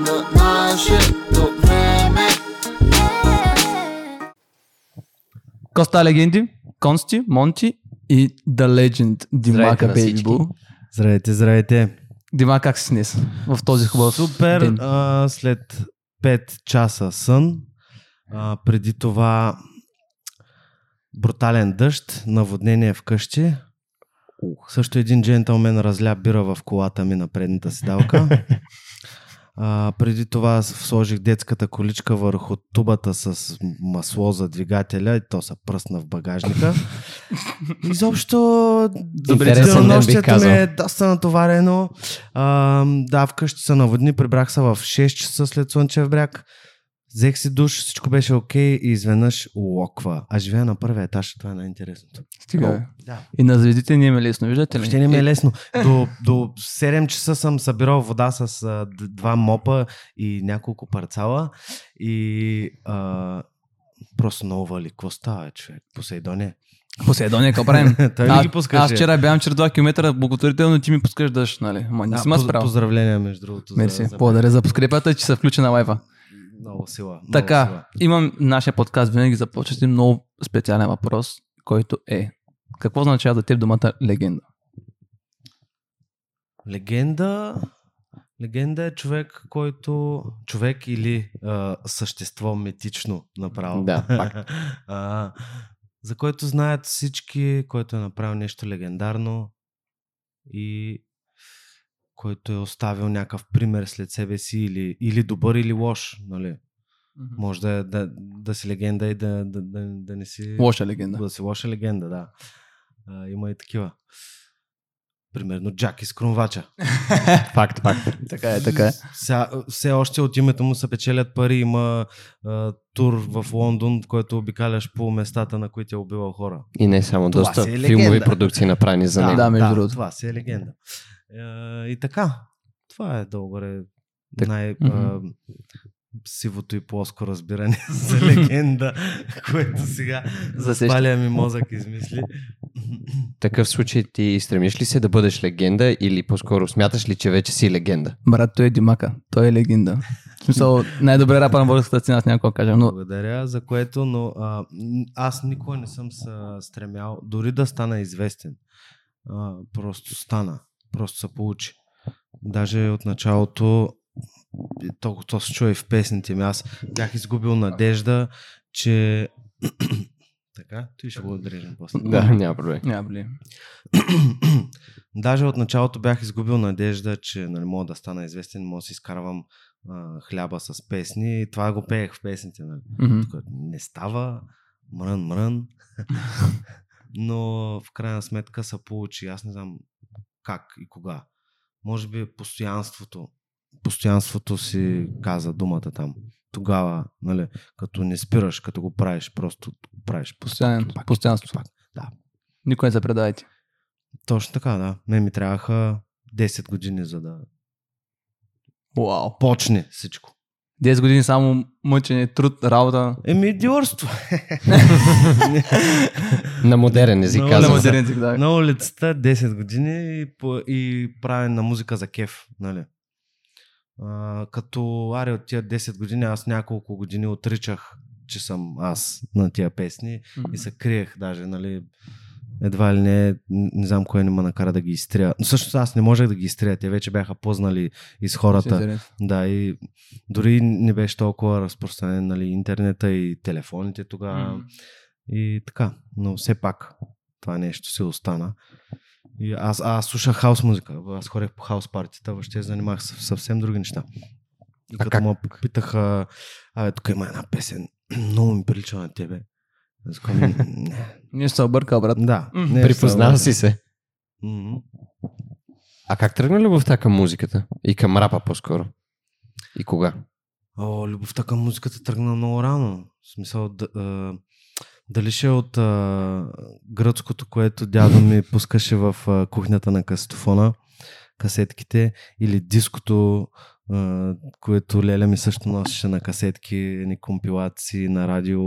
на нашето време Коста Легенди, Консти, Монти и The Legend Димака. Boo. Здравейте, здравейте. Дима, как си днес? В този хубав Супер, ден. а, след 5 часа сън, а, преди това брутален дъжд, наводнение вкъщи. Също един джентълмен разля бира в колата ми на предната седалка. А, преди това сложих детската количка върху тубата с масло за двигателя и то се пръсна в багажника. Изобщо казал. ми е доста натоварено. А, да, вкъщи се наводни, прибрах се в 6 часа след Слънчев бряг. Взех си душ, всичко беше окей и изведнъж локва. А живея на първия етаж, това е най-интересното. Стига, бе. Да. И на звездите не им е лесно, виждате ли? Въобще не ми е лесно. До, до 7 часа съм събирал вода с а, два мопа и няколко парцала и а, просто много вали. Какво става, човек? Посейдоне. Поседония, какво правим? Той А- ги пускаше? Аз вчера бявам чрез 2 км благотворително, ти ми пускаш дъжд, нали? Ма не Да, си ма поз-. Поздравления, между другото. Мерси. За, за Благодаря за подкрепата, че се включи на лайва. Много сила. Много Така, сила. имам нашия подкаст, винаги започва с много специален въпрос, който е какво означава за теб думата легенда? Легенда. Легенда е човек, който. Човек или а, същество митично направо. Да, факт. а, за който знаят всички, който е направил нещо легендарно и който е оставил някакъв пример след себе си или, или добър или лош. Нали? Може да, да, да си легенда и да, да, да, да не си. Лоша легенда. Да си лоша легенда, да. А, има и такива. Примерно Джаки с Крумвача. Факт, факт. Така е, така е. Все, все още от името му се печелят пари. Има а, тур в Лондон, в който обикаляш по местата, на които е убивал хора. И не само Това доста е филмови продукции направени за него. Да, между другото. Това си е легенда. А, и така. Това е долу-горе Так- най- Мгм. а, сивото и плоско разбиране за легенда, което сега заспаля ми мозък измисли. Такъв случай ти стремиш ли се да бъдеш легенда или по-скоро смяташ ли, че вече си легенда? Брат, той е Димака. Той е легенда. В смисъл, най-добре рапа на българската сцена, с някой кажем, но Благодаря за което, но а, аз никога не съм се стремял дори да стана известен. А, просто стана. Просто се получи. Даже от началото и то, се чува и в песните ми. Аз бях изгубил надежда, че така, ти ще го отрежем после. Да, няма проблем. няма бли. Даже от началото бях изгубил надежда, че нали, мога да стана известен, мога да си изкарвам а, хляба с песни. И това го пеех в песните. Нали. Тук не става, мрън, мрън. Но в крайна сметка се получи. Аз не знам как и кога. Може би постоянството. Постоянството си каза думата там. Тогава, нали, като не спираш, като го правиш, просто го правиш. Постоянен, Пак, постоянство. пак. Да. Никой не се предавайте. Точно така, да. Ме ми трябваха 10 години, за да Вау. почне всичко. 10 години само мъчене, труд, работа. Еми, идиотство. На модерен език На казвам. модерен. език, да. на улицата 10 години и, и правене на музика за кеф. Нали? А, като Ари от тия 10 години, аз няколко години отричах, че съм аз на тия песни и се криех даже, нали, едва ли не, не знам кое не ме накара да ги изтрия. Но всъщност аз не можех да ги изтрия, те вече бяха познали из хората. Да, и дори не беше толкова разпространен нали, интернета и телефоните тогава. М. И така, но все пак това нещо си остана. И аз, аз слушах хаус музика. Аз ходех по хаус партията, въобще занимах се с съвсем други неща. И А като как? ме попитаха, абе, тук има една песен, много ми прилича на тебе. Аз казвам, не. Ние ще се обърка, брат. Да. Не, Припознал си се. Мгм. А как тръгна любовта към музиката? И към рапа по-скоро? И кога? О, любовта към музиката тръгна много рано. В смисъл, да, а, дали ще е от а, гръцкото, което дядо ми пускаше в а, кухнята на касетофона, касетките, или диското, което Леля ми също носеше на касетки, едни компилации на радио.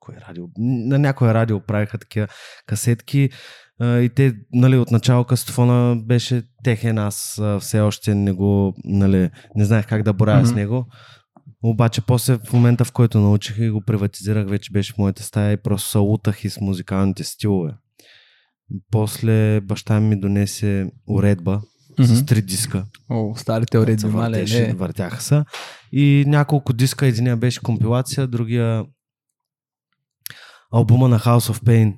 Кое радио? На някое радио правиха такива касетки. А, и те, нали, от начало кастофона беше техен, аз а, все още не го, нали, не знаех как да боравя с Мгм. него. Обаче после в момента, в който научих и го приватизирах, вече беше в моята стая и просто се лутах и с музикалните стилове. После баща ми донесе уредба с Мгм. три диска. О, старите мале, въртеше, въртяха се. И няколко диска, единия беше компилация, другия албума на House of Pain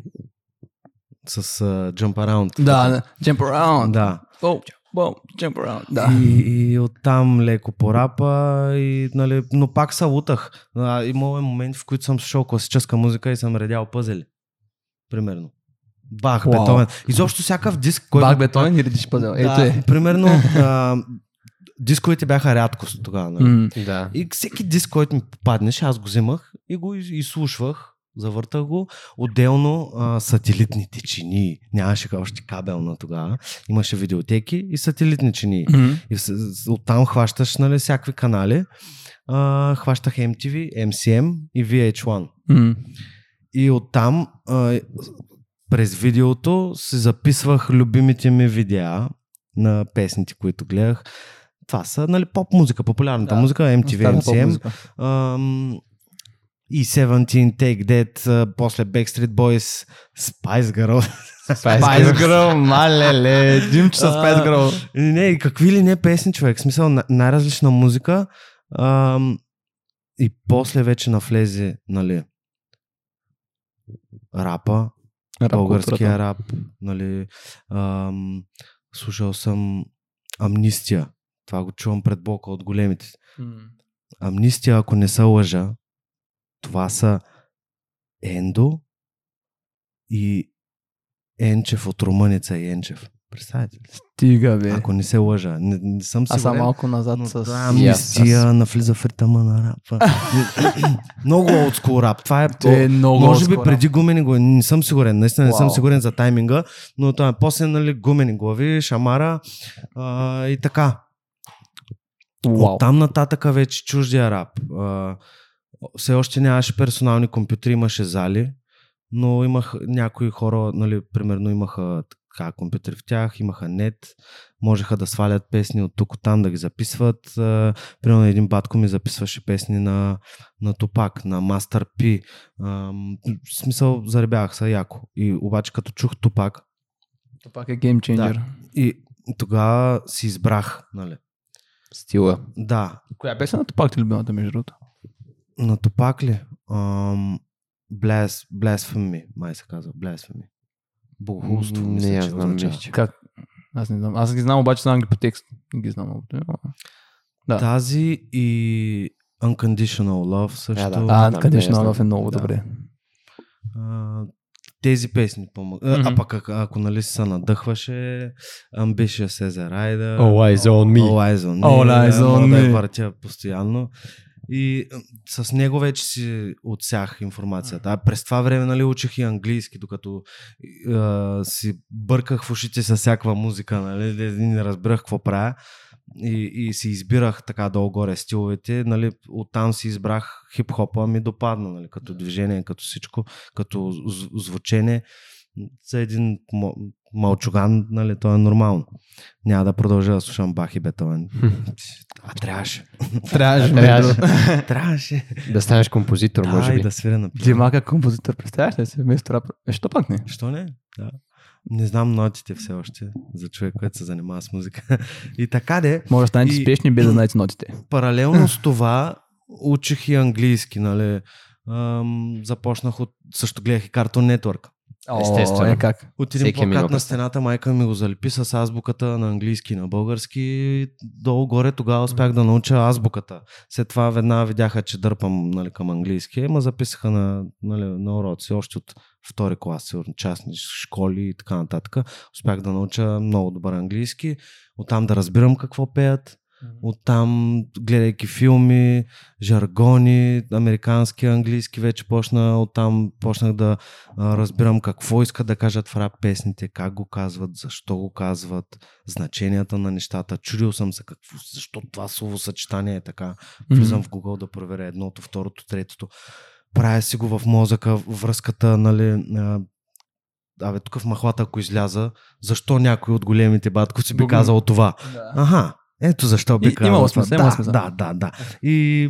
с uh, Jump Around. Да, jump around. да. О, о, jump around. Да. И, и оттам леко по рапа, и, нали, но пак се лутах. А, имало е моменти, в които съм слушал класическа музика и съм редял пъзели. Примерно. Бах, Уау. Бетовен. Изобщо всякакъв диск, който... Бак Бетовен и редиш пъзел. Ето да, е. примерно, а, дисковете бяха рядкост тогава. Нали? М. Да. И всеки диск, който ми попаднеше, аз го вземах и го из- изслушвах. Завъртах го. Отделно а, сателитните чини. Нямаше още кабелна тогава. Имаше видеотеки и сателитни чини. М. И с- оттам хващаш нали, всякакви канали. А, хващах MTV, MCM и VH1. М. И оттам а, през видеото си записвах любимите ми видеа на песните, които гледах. Това са нали, поп музика, популярната Да. музика, MTV, MCM. Ам, и 17, Take That, а, после Backstreet Boys, Spice Girl. Spice Girl, малеле, Димче с Spice Girl. не, какви ли не песни, човек. В Смисъл, на- най-различна музика. Ам, и после вече навлезе, нали, рапа, Рап българския рап, нали, ам, слушал съм Амнистия. Това го чувам пред бока от големите. М. Амнистия, ако не се лъжа, това са Ендо и Енчев от Румъница и Енчев. Представете ли? Стига, бе. Ако не се лъжа. Не, не съм Аз съм сигурен. малко назад Но с... аз- амнистия навлиза в ритъма на рапа. много олдскул рап. Това е, Те е много може би преди гумени глави, не съм сигурен, наистина не съм Вау. сигурен за тайминга, но това е после нали, гумени глави, шамара а, и така. Вау. От там нататъка вече чуждия рап. А, все още нямаше персонални компютри, имаше зали, но имах някои хора, нали, примерно имаха така, компютри в тях, имаха нет, можеха да свалят песни от тук, от там да ги записват. А, примерно един батко ми записваше песни на, на Тупак, на Master P. А, в смисъл, заребявах се яко. И обаче като чух Тупак, Това пак е геймченджер. и тогава си избрах, нали. Стила. Да, Коя песен на Тупак ти е любимата, между другото? На Топак ли? Ам, Blas, blasphemy, май се казва. Blasphemy. Богохулство, Не мисля, че знам, че- Как? Аз не знам. Аз ги знам, обаче знам ги по текст. Не ги знам. много. Да. Тази и Unconditional Love също. Да, да. А, знам, къде не, ще знам. е много Да. добре. А, тези песни помогнаха. Мгм. А пък ако, ако нали се надъхваше Ambitious as a Rider. All eyes on me. All eyes on me. All eyes да, on мога да я me. въртя постоянно. И с него вече си отсях информацията. А през това време нали, учих и английски, докато а, си бърках в ушите с всякаква музика, нали, не разбирах какво правя. И, и си избирах така долу-горе стиловете, нали, оттам си избрах хип-хопа, ми допадна, нали, като движение, като всичко, като зв- звучене. За един малчуган, нали, то е нормално. Няма да продължа да слушам Бах и Бетовен. А трябваше. Трябваше. Трябваше. трябваше. Да станеш композитор, може Да, би. да свиря на пиано. Димака композитор, представяш ли се? Вместо рап. Е, що пак не? Що не? Да. Не знам нотите все още за човек, който се занимава с музика. И така де, Може да станете И- успешни без да знаете нотите. паралелно с това учих и английски, нали. Ам, започнах от... Също гледах и Cartoon Network. Естествено. О, е как? От един Всеки е плакат на през това. стената майка ми го залепи с азбуката на английски и на български. Долу-горе тогава успях да науча азбуката. След това веднага видяха, че дърпам нали, към английски. Ма записаха на, нали, на уроци още от втори клас, сигурно частни школи и така нататък. Успях да науча много добър английски. Оттам да разбирам какво пеят. Оттам, гледайки филми, жаргони, американски, английски, вече почна, оттам почнах да а, разбирам какво искат да кажат в рап песните, как го казват, защо го казват, значенията на нещата. Чудил съм се какво, защо това словосъчетание е така. Влизам в Google да проверя едното, второто, третото. Правя си го в мозъка, връзката, нали, абе, тук в махлата, ако изляза, защо някой от големите батковци би Го- казал това? Да. Ага, ето защо би казал имало имало да, смисъл. да, да, да. И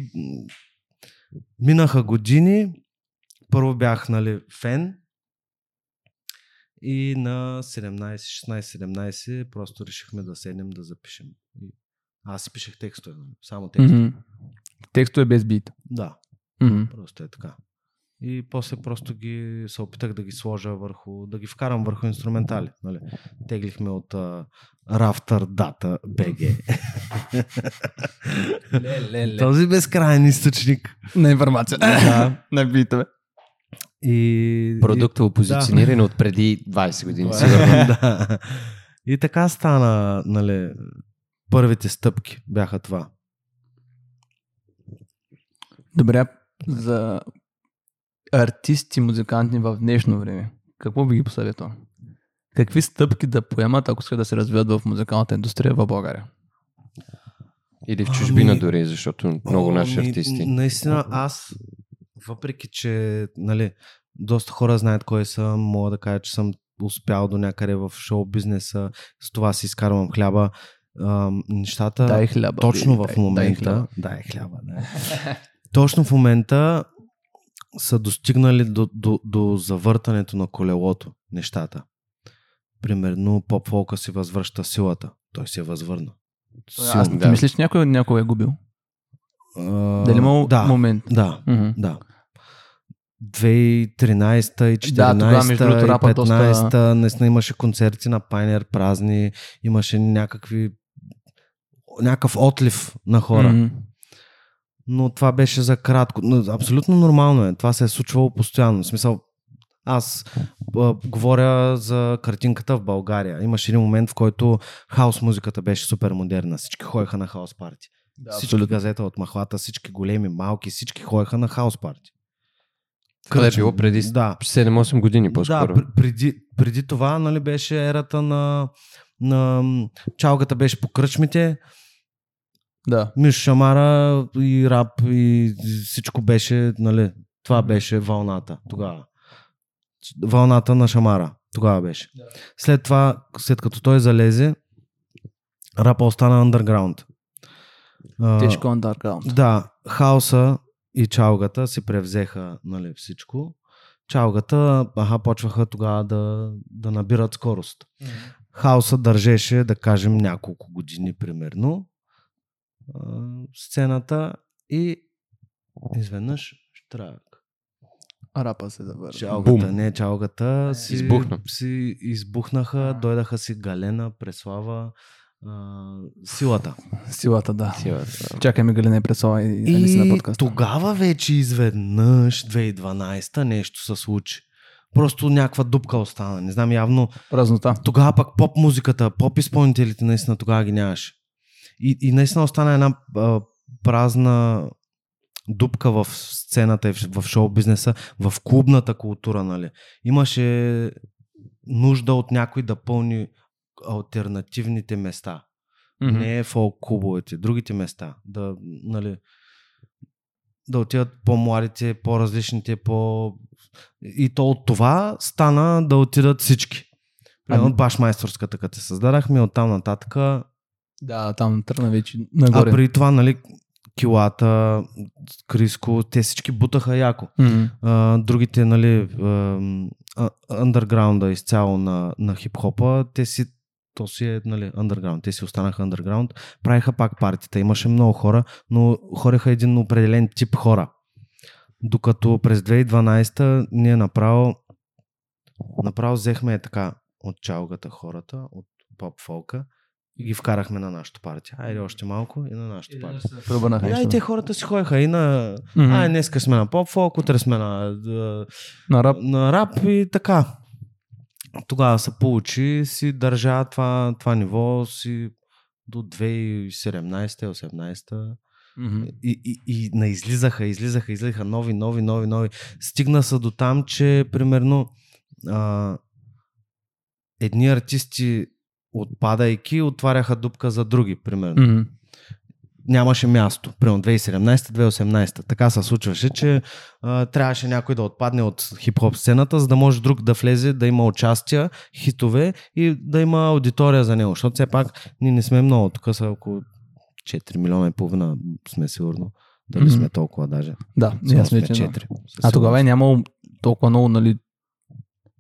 минаха години, първо бях, нали, фен, и на 17, 16-17 просто решихме да седнем да запишем. Аз си пишех текстове, нали, само текстове. Мгм. Текстове без бит. Да, Мгм. просто е така. И после просто ги се опитах да ги сложа върху, да ги вкарам върху инструментали. Нали. Теглихме от uh, Rafter Data BG. Този безкрайен източник. На информация. Да. На битове. И, Продуктово позициониране от преди 20 години. сигурно. да. И така стана, нали, първите стъпки бяха това. Добре, за артисти, музиканти в днешно време, какво би ги посъветвал? Какви стъпки да поемат, ако искат да се развиват в музикалната индустрия в България? Или в чужбина Ами, дори, защото много О, наши ми, артисти. Наистина, аз, въпреки че нали, доста хора знаят кой съм, мога да кажа, че съм успял до някъде в шоу бизнеса, с това си изкарвам хляба. Ам, нещата Дай хляба. точно бе, в дай- дай момента. хляба. Дай хляба, да. точно в момента са достигнали до, до, до завъртането на колелото нещата. Примерно поп-фолка си възвръща силата. Той се е възвърна. Аз Силно. ти мислиш, че някой някой е губил? А, Дали има да, момент? Да, Мгм. да. 2013 и 2014 Да, тогава, между и рапа 15 доста- наистина имаше концерти на Пайнер празни, имаше някакви някакъв отлив на хора. Мгм. Но това беше за кратко. Но, абсолютно нормално е. Това се е случвало постоянно. В смисъл, аз а, говоря за картинката в България. Имаше един момент, в който хаос музиката беше супер модерна. Всички ходеха на хаос парти. Да, всички абсолютно. газета от махлата, всички големи, малки, всички ходеха на хаос парти. Това е било преди Да. 7-8 години Да, по-скоро. пр- преди, преди това нали, беше ерата на, на чалгата беше по кръчмите, Да. Миш Шамара и рап и всичко беше, нали, това беше вълната тогава. Вълната на Шамара тогава беше. Да. След това, след като той залезе, рапа остана underground. Тежко underground. Да, хаоса и чалгата си превзеха нали, всичко. Чалгата, аха, почваха тогава да, да набират скорост. Хаоса държеше, да кажем, няколко години примерно а, сцената и изведнъж штрак. Рапа се завърши. Чалгата, Бум. не чалгата, си, Избухна. си избухнаха, дойдаха си Галена, Преслава, а, силата. Силата, да. Силата. Чакай ми Галина и Преслава и, и Алиси на И подкаста. тогава вече изведнъж 2012 нещо се случи. Просто някаква дупка остана. Не знам, явно Празнота. тогава пък поп музиката, поп изпълнителите наистина тогава ги нямаше. И, и наистина остана една а, празна дупка в сцената и в, в шоу бизнеса, в клубната култура, нали. Имаше нужда от някой да пълни альтернативните места. Мгм. Не фолк клубовете, другите места. Да, нали, да отидат по-младите, по-различните, по... И то от това стана да отидат всички. Примерно Ами- от башмайсторската, като се създадахме, оттам нататък. А Да, там тръгна вече нагоре. преди това, нали, килата, Криско, те всички бутаха яко. Мгм. А, другите, нали, а- андерграунда изцяло на, на хип-хопа, те си, то си е, нали, андерграунд. Те си останаха андерграунд. Правиха пак партията. Имаше много хора, но хореха един определен тип хора. Докато през 2012 ние направо, направо взехме така от чалгата хората, от поп-фолка и ги вкарахме на нашата партия. Айде още малко и на нашата партия. Да, и те хората си ходеха и на... Мгм. Ай, днеска сме на поп-фолк, утре сме на, На рап. на рап и така. Тогава се получи, си държа това, това ниво си до 2017-18. Мгм. И, и, и наизлизаха, излизаха, излизаха нови, нови, нови, нови. Стигна се до там, че примерно а, едни артисти отпадайки, отваряха дупка за други, примерно. Мгм. нямаше място. Примерно 2017-2018. Така се случваше, че а, трябваше някой да отпадне от хип-хоп сцената, за да може друг да влезе, да има участия, хитове и да има аудитория за него. Защото все пак ние не сме много. Тук са около 4 милиона и половина сме сигурно. Дали Мгм. сме толкова даже. Да, аз сме вече. да. 4. А тогава е нямало толкова много, нали,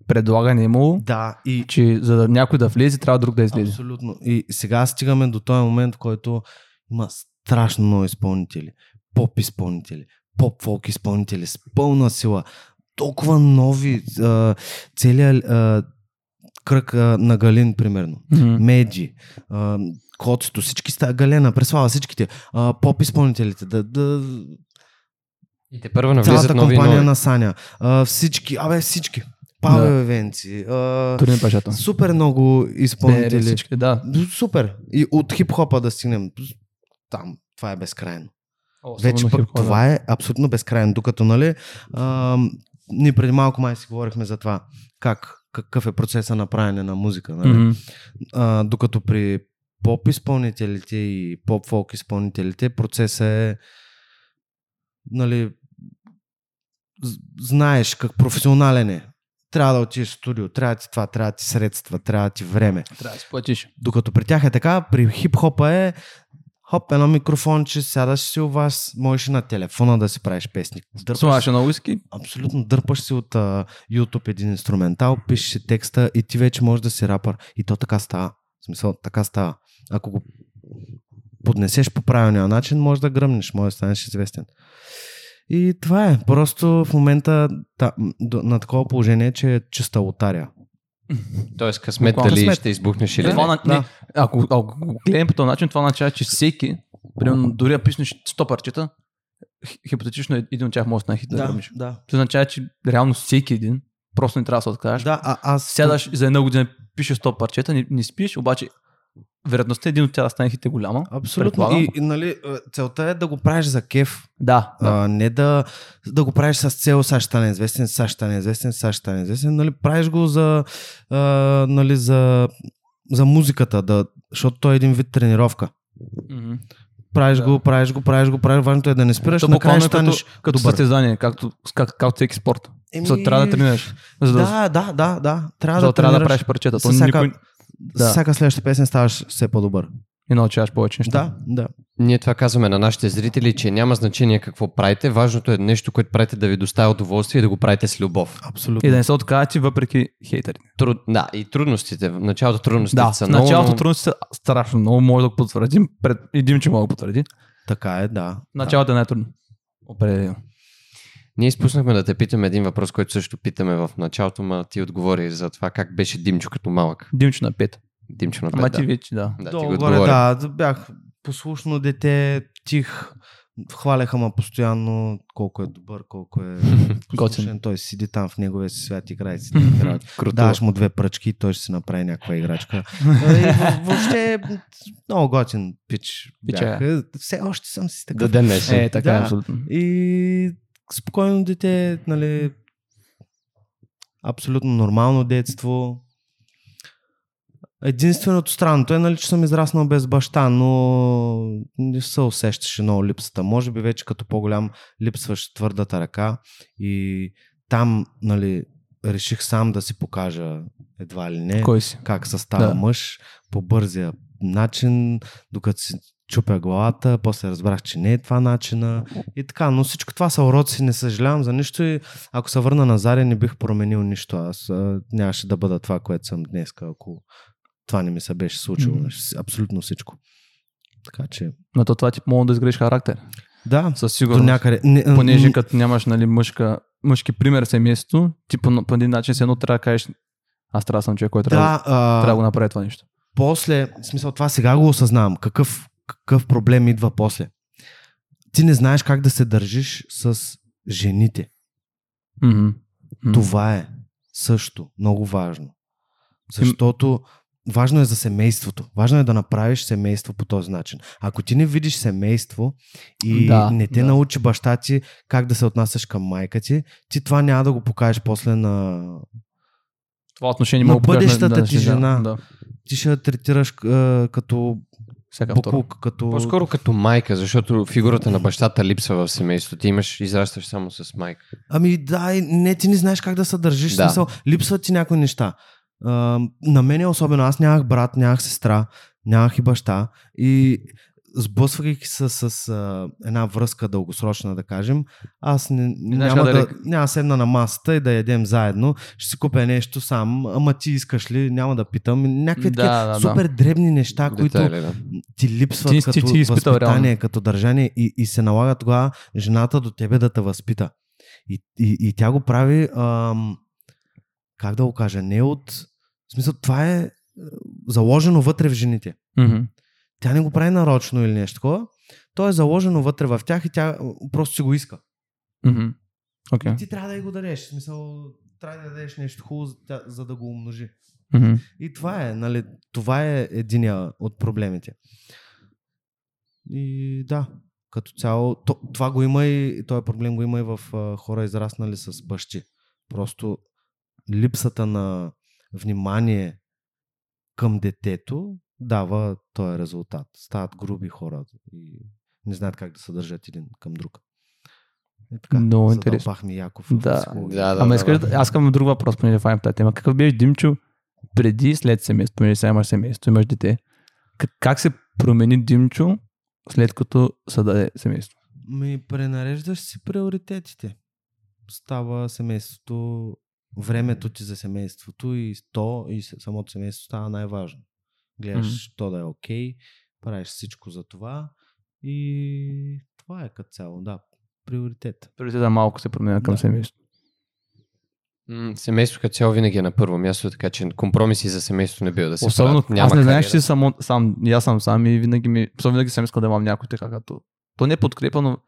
предлагане имало, Да, и че за да някой да влезе, трябва друг да излезе. Абсолютно. И сега стигаме до този момент, в който има страшно много изпълнители. Поп изпълнители, поп-фолк изпълнители с пълна сила. Толкова нови. А, целият а, кръг а, на Галин, примерно. Мгм. Меджи, Коцето, всички Галена, Преслава, всичките. А, поп изпълнителите. Да, да, И те първо навлизат цялата нови компания нови. на Саня. А, всички, абе всички. Павел Да. Венци. А, Турин Пашата. супер много изпълнители. всички, да. Супер. И от хип-хопа да стигнем там. Това е безкрайно. Особено Вече пък да. това е абсолютно безкрайно. Докато, нали, а, ние преди малко май си говорихме за това. Как, какъв е процеса на правене на музика. Нали? Мгм. А, докато при поп изпълнителите и поп-фолк изпълнителите процесът е нали, знаеш как професионален е. Трябва да отидеш в студио, трябва да ти това, трябва да ти средства, трябва да ти време. Трябва да си платиш. Докато при тях е така, при хип-хопа е хоп, едно микрофонче, сядаш си у вас, можеш на телефона да си правиш песни. Слагаш на уиски, абсолютно дърпаш си от а, YouTube един инструментал, пишеш си текста и ти вече можеш да си рапър. И то така става. В смисъл, така става. Ако го поднесеш по правилния начин, може да гръмнеш, може да станеш известен. И това е. Просто в момента та, на такова положение, че е чиста лотария. Тоест късмет дали късмет. ще избухнеш или това, не. на, да. не, ако, ако гледам по този начин, това означава, че всеки, примерно, дори да писнеш 100 парчета, хи- хипотетично един от тях може да стане хит да, гръмиш. да. Това означава, че реално всеки един просто не трябва да се откажеш. Да, а, аз... Сядаш за една година пишеш 100 парчета, не, не спиш, обаче вероятността един от тях да стане хит е голяма. Абсолютно. И, и, нали, е, целта е да го правиш за кеф, Да, да. а, не да, да го правиш с цел сега ще стане известен, сега ще стане известен, сега ще стане известен. Нали, правиш го за, а, нали, за, за музиката, да, защото той е един вид тренировка. Мгм. Правиш Да. го, правиш го, правиш го, правиш. Важното е да не спираш, буквално ще е като, станеш като добър. състезание, както, как, както всеки спорт. Еми, Еми... Трябва да тренираш. За да, Да, да, да, да. Трябва за да, да, трябва да правиш парчета. То всяка, никой да. всяка следваща песен ставаш все по-добър. не научаваш повече неща. Да, да. Ние това казваме на нашите зрители, че няма значение какво правите. Важното е нещо, което правите да ви доставя удоволствие и да го правите с любов. Абсолютно. И да не се откажете въпреки хейтерите. Труд... Да, и трудностите. В началото трудностите Да, са в много. началото но- трудности са страшно много, може да го потвърдим. Пред... И Димче може да потвърди. Така е, да. Началото е най-трудно. Определено. Ние изпуснахме да те питаме един въпрос, който също питаме в началото, ма ти отговори за това как беше Димчо като малък. Димче на 5. Димчо на Ама пет, ти да. вече, да. Да, ти Долу го горе, да, да, бях послушно дете, тих, хваляха ме постоянно колко е добър, колко е послушен. Той седи там в неговия си свят, играе си. Даваш му две пръчки и той ще си направи някаква играчка. И въ- въобще много готин пич е. бях. Все още съм си Да ден днешен. Е, така е, Да. абсолютно. И спокойно дете, нали, абсолютно нормално детство. Единственото странното е, нали, че съм израснал без баща, но не се усещаше много липсата. Може би вече като по-голям липсваш твърдата ръка и там, нали, реших сам да си покажа едва ли не Кой си? как се става Да. мъж по бързия начин, докато си чупя главата, после разбрах, че не е това начина и така, но всичко това са уроци, не съжалявам за нищо и ако се върна на Заря не бих променил нищо, аз а, нямаше да бъда това, което съм днес, ако това не ми се беше случило, mm-hmm. абсолютно всичко. Така че, Но то това ти помогна да изградиш характер. да, Със до сигурност. някъде. Не, Понеже като нямаш нали, мъжка, мъжки пример в семейството, ти по, по един начин се едно трябва да кажеш аз трябва да съм човек, който трябва, да, а, трябва да го направи това нещо. после, в смисъл това сега го осъзнавам, какъв, какъв проблем идва после. Ти не знаеш как да се държиш с жените. Мгм. М. Това е също много важно. Защото важно е за семейството. Важно е да направиш семейство по този начин. Ако ти не видиш семейство и Да, не те да. научи баща ти как да се отнасяш към майка ти, ти това няма да го покажеш после на... Това отношение На мога да бъдещата ти жена. Да. Ти ще я третираш а, като Всяка втора. Буклук, като... По-скоро като майка, защото фигурата на бащата липсва в семейството. Ти имаш, израстваш само с майка. Ами да, не, ти не знаеш как да се държиш. Да. Да. Смисъл, липсват ти някои неща. А, на мен е особено, аз нямах брат, нямах сестра, нямах и баща. И сблъсвайки се с а, една връзка дългосрочна, да кажем, аз не, няма, да да, няма да седна на масата и да ядем заедно. Ще си купя нещо сам, ама ти искаш ли, няма да питам. Някакви Да, такива да, да. супер дребни неща, които Детайли, да. ти липсват Ти- ти- като ти изпитал възпитание, реално. като държание и, и се налага тогава жената до тебе да те възпита. И, и, и тя го прави, ам, как да го кажа, не от... В смисъл, това е е, заложено вътре в жените. Мгм. Тя не го прави нарочно или нещо такова. То е заложено вътре в тях и тя просто си го иска. Мгм. Окей. И ти трябва да й го дадеш. В смисъл, трябва да дадеш нещо хубаво, за, за да го умножи. Мгм. И това е, нали, това е единия от проблемите. И да, като цяло, то, това го има и този проблем го има и в а, хора израснали с бащи. Просто липсата на внимание към детето дава този резултат. Стават груби хора и не знаят как да се държат един към друг. Е така, Много интересно. Яков. в Да. Да, да, Ама да, искаш да. аз искам друг въпрос, понеже файм тази тема. Какъв беше Димчо преди и след семейство? Понеже сега имаш семейство, имаш дете. Как, как се промени Димчо след като се даде семейство? Ми пренареждаш си приоритетите. Става семейството, времето ти за семейството и то и самото семейство става най-важно. Гледаш Мгм. то да е окей, правиш всичко за това и това е като цяло, да, приоритет. Приоритета малко се променя към Да. семейство. М, Семейство като цяло винаги е на първо място, така че компромиси за семейството не бива да се Особено, правят. аз не знаех, че само, сам, и аз съм сам и винаги ми, особено винаги съм искал да имам някой така като, то не е подкрепа, но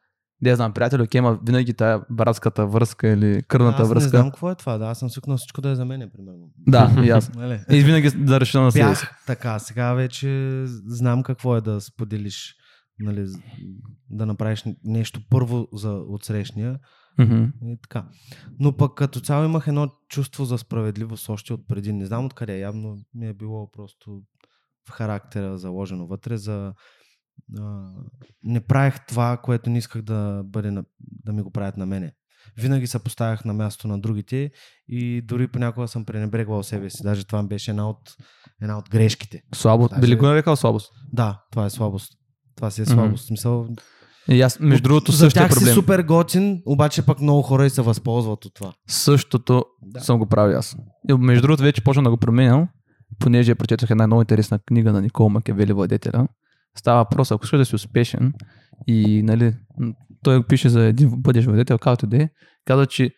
я знам, приятел, окей, има винаги тая братската връзка или кръвната аз не връзка. знам какво е това, да, аз съм свикнал всичко да е за мене, примерно. Да, и аз. Нали? И винаги да реша на себе си. Така, сега вече знам какво е да споделиш, нали, да направиш нещо първо за отсрещния, Мгм. И така. Но пък като цяло имах едно чувство за справедливост още от преди. Не знам откъде. Явно ми е било просто в характера заложено вътре за... А, не правех това, което не исках да, бъде на, да ми го правят на мене. Винаги се поставях на място на другите и дори понякога съм пренебрегвал себе си. Даже това беше една от, една от грешките. Слабост. Даже- Били го нарекал слабост. Да, това е слабост. Това си е слабост. В Смисъл, И аз, между другото, за тях си проблем. супер готин, обаче пък много хора и се възползват от това. Същото Да. съм го правил аз. И между другото, вече почвам да го променям, понеже прочетох една много интересна книга на Никол Макевели Владетеля. Става въпрос, ако искаш да си успешен и нали, той пише за един бъдещ владетел, както да е, казва, че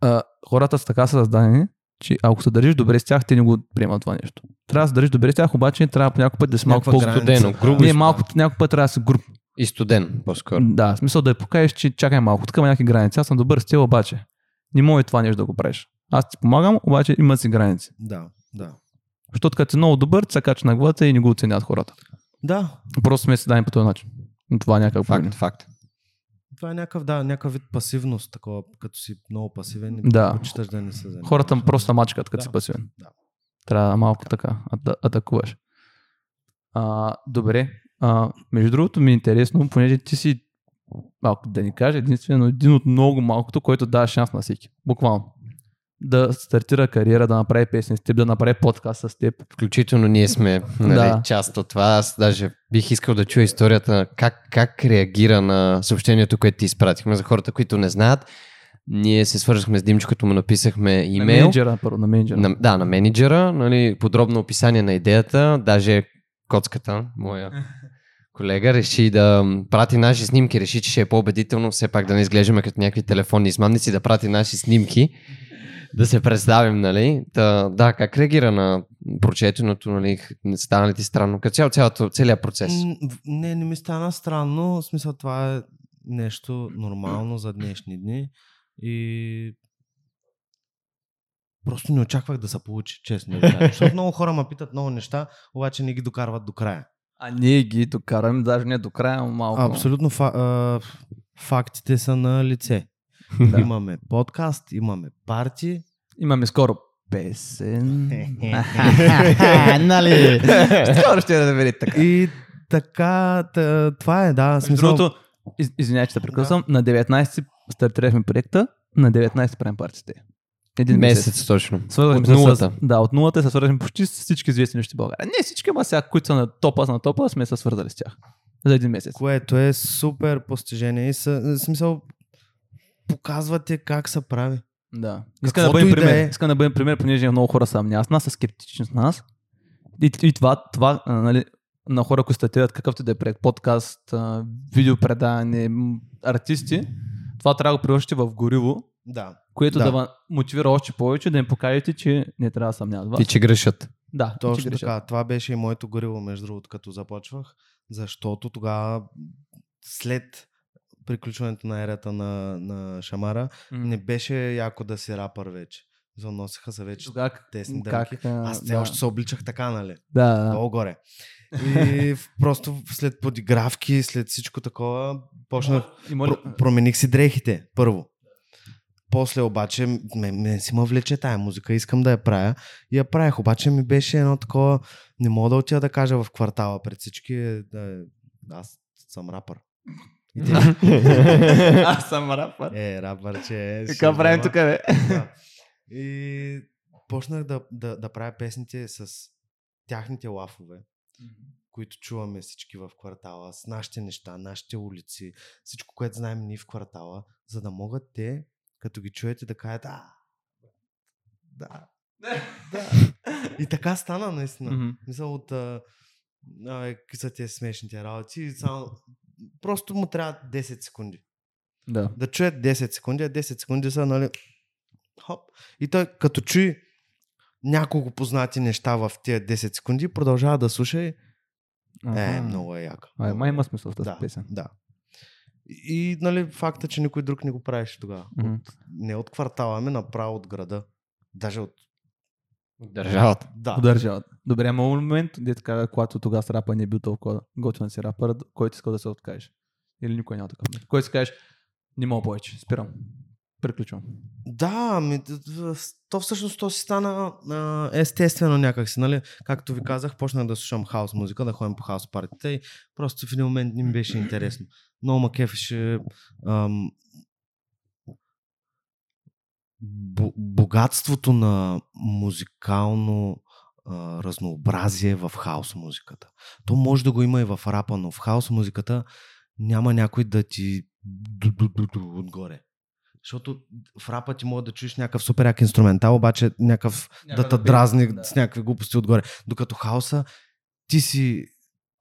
а, хората са така създадени, че ако се държиш добре с тях, те не го приемат това нещо. Трябва да се държиш добре с тях, обаче трябва по някой път да си малко Някаква по граница. Студено, грубо Не, малко, някой път трябва да си груб. И студен, по-скоро. Да, в смисъл да я покажеш, че чакай малко, тук има някакви граници. Аз съм добър с теб, обаче не мога и това нещо да го правиш. Аз ти помагам, обаче има си граници. Да, да. Защото като си много добър, ти се кача на главата и не го оценят хората. Да, Просто сме си дадени по този начин. Но това е някакъв Факт, проблем. факт. това е някакъв, да, някакъв вид пасивност, такова, като си много пасивен и Да. предпочиташ да не се занимаваш. Хората просто мачкат, като Да. си пасивен. Да. Трябва малко така ата, атакуваш. А, добре. А, между другото ми е интересно, понеже ти си, малко да ни кажа, единствено един от много малкото, който дава шанс на всеки. Буквално. Да стартира кариера, да направи песни с теб, да направи подкаст с теб. Включително ние сме нали, Да. част от това. Аз даже бих искал да чуя историята как, как реагира на съобщението, което ти изпратихме за хората, които не знаят. Ние се свържахме с Димчо, като му написахме На имейл. менеджера, първо, на менеджера. На, да, на менеджера, нали, подробно описание на идеята, даже коцката, моя колега, реши да прати наши снимки, реши, че ще е по-убедително, все пак да не изглеждаме като някакви телефонни измамници, да прати наши снимки, да се представим, нали? Та, да, как реагира на прочетеното, нали? Стана ли ти странно? Като цяло, цялото, целият процес. Не, не ми стана странно. В смисъл това е нещо нормално за днешни дни. И просто не очаквах да се получи, честно. Защото много хора ме питат много неща, обаче не ги докарват до края. А ние ги докараме, даже не до края, но малко. Абсолютно фа- а, фактите са на лице. Да. Имаме подкаст, имаме парти. Имаме скоро песен. нали? Скоро ще да видите така. И така, та, това е, да. Смисъл, другото, из, извинявай, че те прекъсвам, на 19 стартирахме проекта, на 19 правим партите. Един месец. Месец точно. Свързахме От нулата. С, да, от нулата се свързахме почти с всички известни неща в България. Не всички, ама сега, които са на топа, са на топа, сме се свързали с тях. За един месец. което е супер постижение и са, в смисъл показвате как се прави. Да. Искам да бъдем и да пример. е. Искам да бъдем пример, понеже много хора са аз нас са скептични с нас. И, и това, това нали, на хора, които статират какъвто да е проект, подкаст, видеопредаване, артисти, това трябва да го приложите в гориво, Да. което да. Да. мотивира още повече, да им покажете, че не трябва да съмняват. И че грешат. Да, че Точно грешат. така. Това беше и моето гориво, между другото, като започвах, защото тогава след приключването на ерата на, на Шамара, М. не беше яко да си рапър вече. Заносиха се вече как, тесни как, дънки. Аз все да. още се обличах така, нали? Да, да. Долу горе. И просто след подигравки, след всичко такова, почнах, Има про- промених си дрехите, първо. После обаче, ме, ме си ме влече тая музика, искам да я правя. И я правих, обаче ми беше едно такова, не мога да отида да кажа в квартала пред всички, е, да, аз съм рапър. Аз съм рапър. е, рапър, че е. Така правим тук, бе. Да. И почнах да, да, да правя песните с тяхните лафове, които чуваме всички в квартала, с нашите неща, нашите улици, всичко, което знаем ние в квартала, за да могат те, като ги чуете, да кажат, а, да, да. И така стана, наистина. Мгм. Мисля от, а, а, какви са тези смешните работи, само, просто му трябва 10 секунди Да. да чуят 10 секунди, а 10 секунди са, нали, хоп. И той като чуи няколко познати неща в тия 10 секунди, продължава да слуша и е, много е. Ай, Много май има смисъл в тази да, песен. Да. И, нали, факта, че никой друг не го правеше тогава. Мгм. От, не от квартала, ами направо от града. Даже от... Държавата. Да. Удържават. Добре, има момент, де така, когато тогава с рапа не е бил толкова готин си рапър, който искал да се откажеш. Или никой няма такъв. Който си кажеш, не мога повече, спирам. Приключвам. Да, д- то всъщност то си стана а, естествено някакси, нали? Както ви казах, почнах да слушам хаос музика, да ходим по хаос партите и просто в един момент не ми беше интересно. Много ма кефеше богатството на музикално а, разнообразие в хаос музиката. То може да го има и в рапа, но в хаос музиката няма някой да ти отгоре. Защото в рапа ти може да чуеш някакъв супер як инструментал, обаче някакъв да те дразни да. с някакви глупости отгоре. Докато хаоса, ти си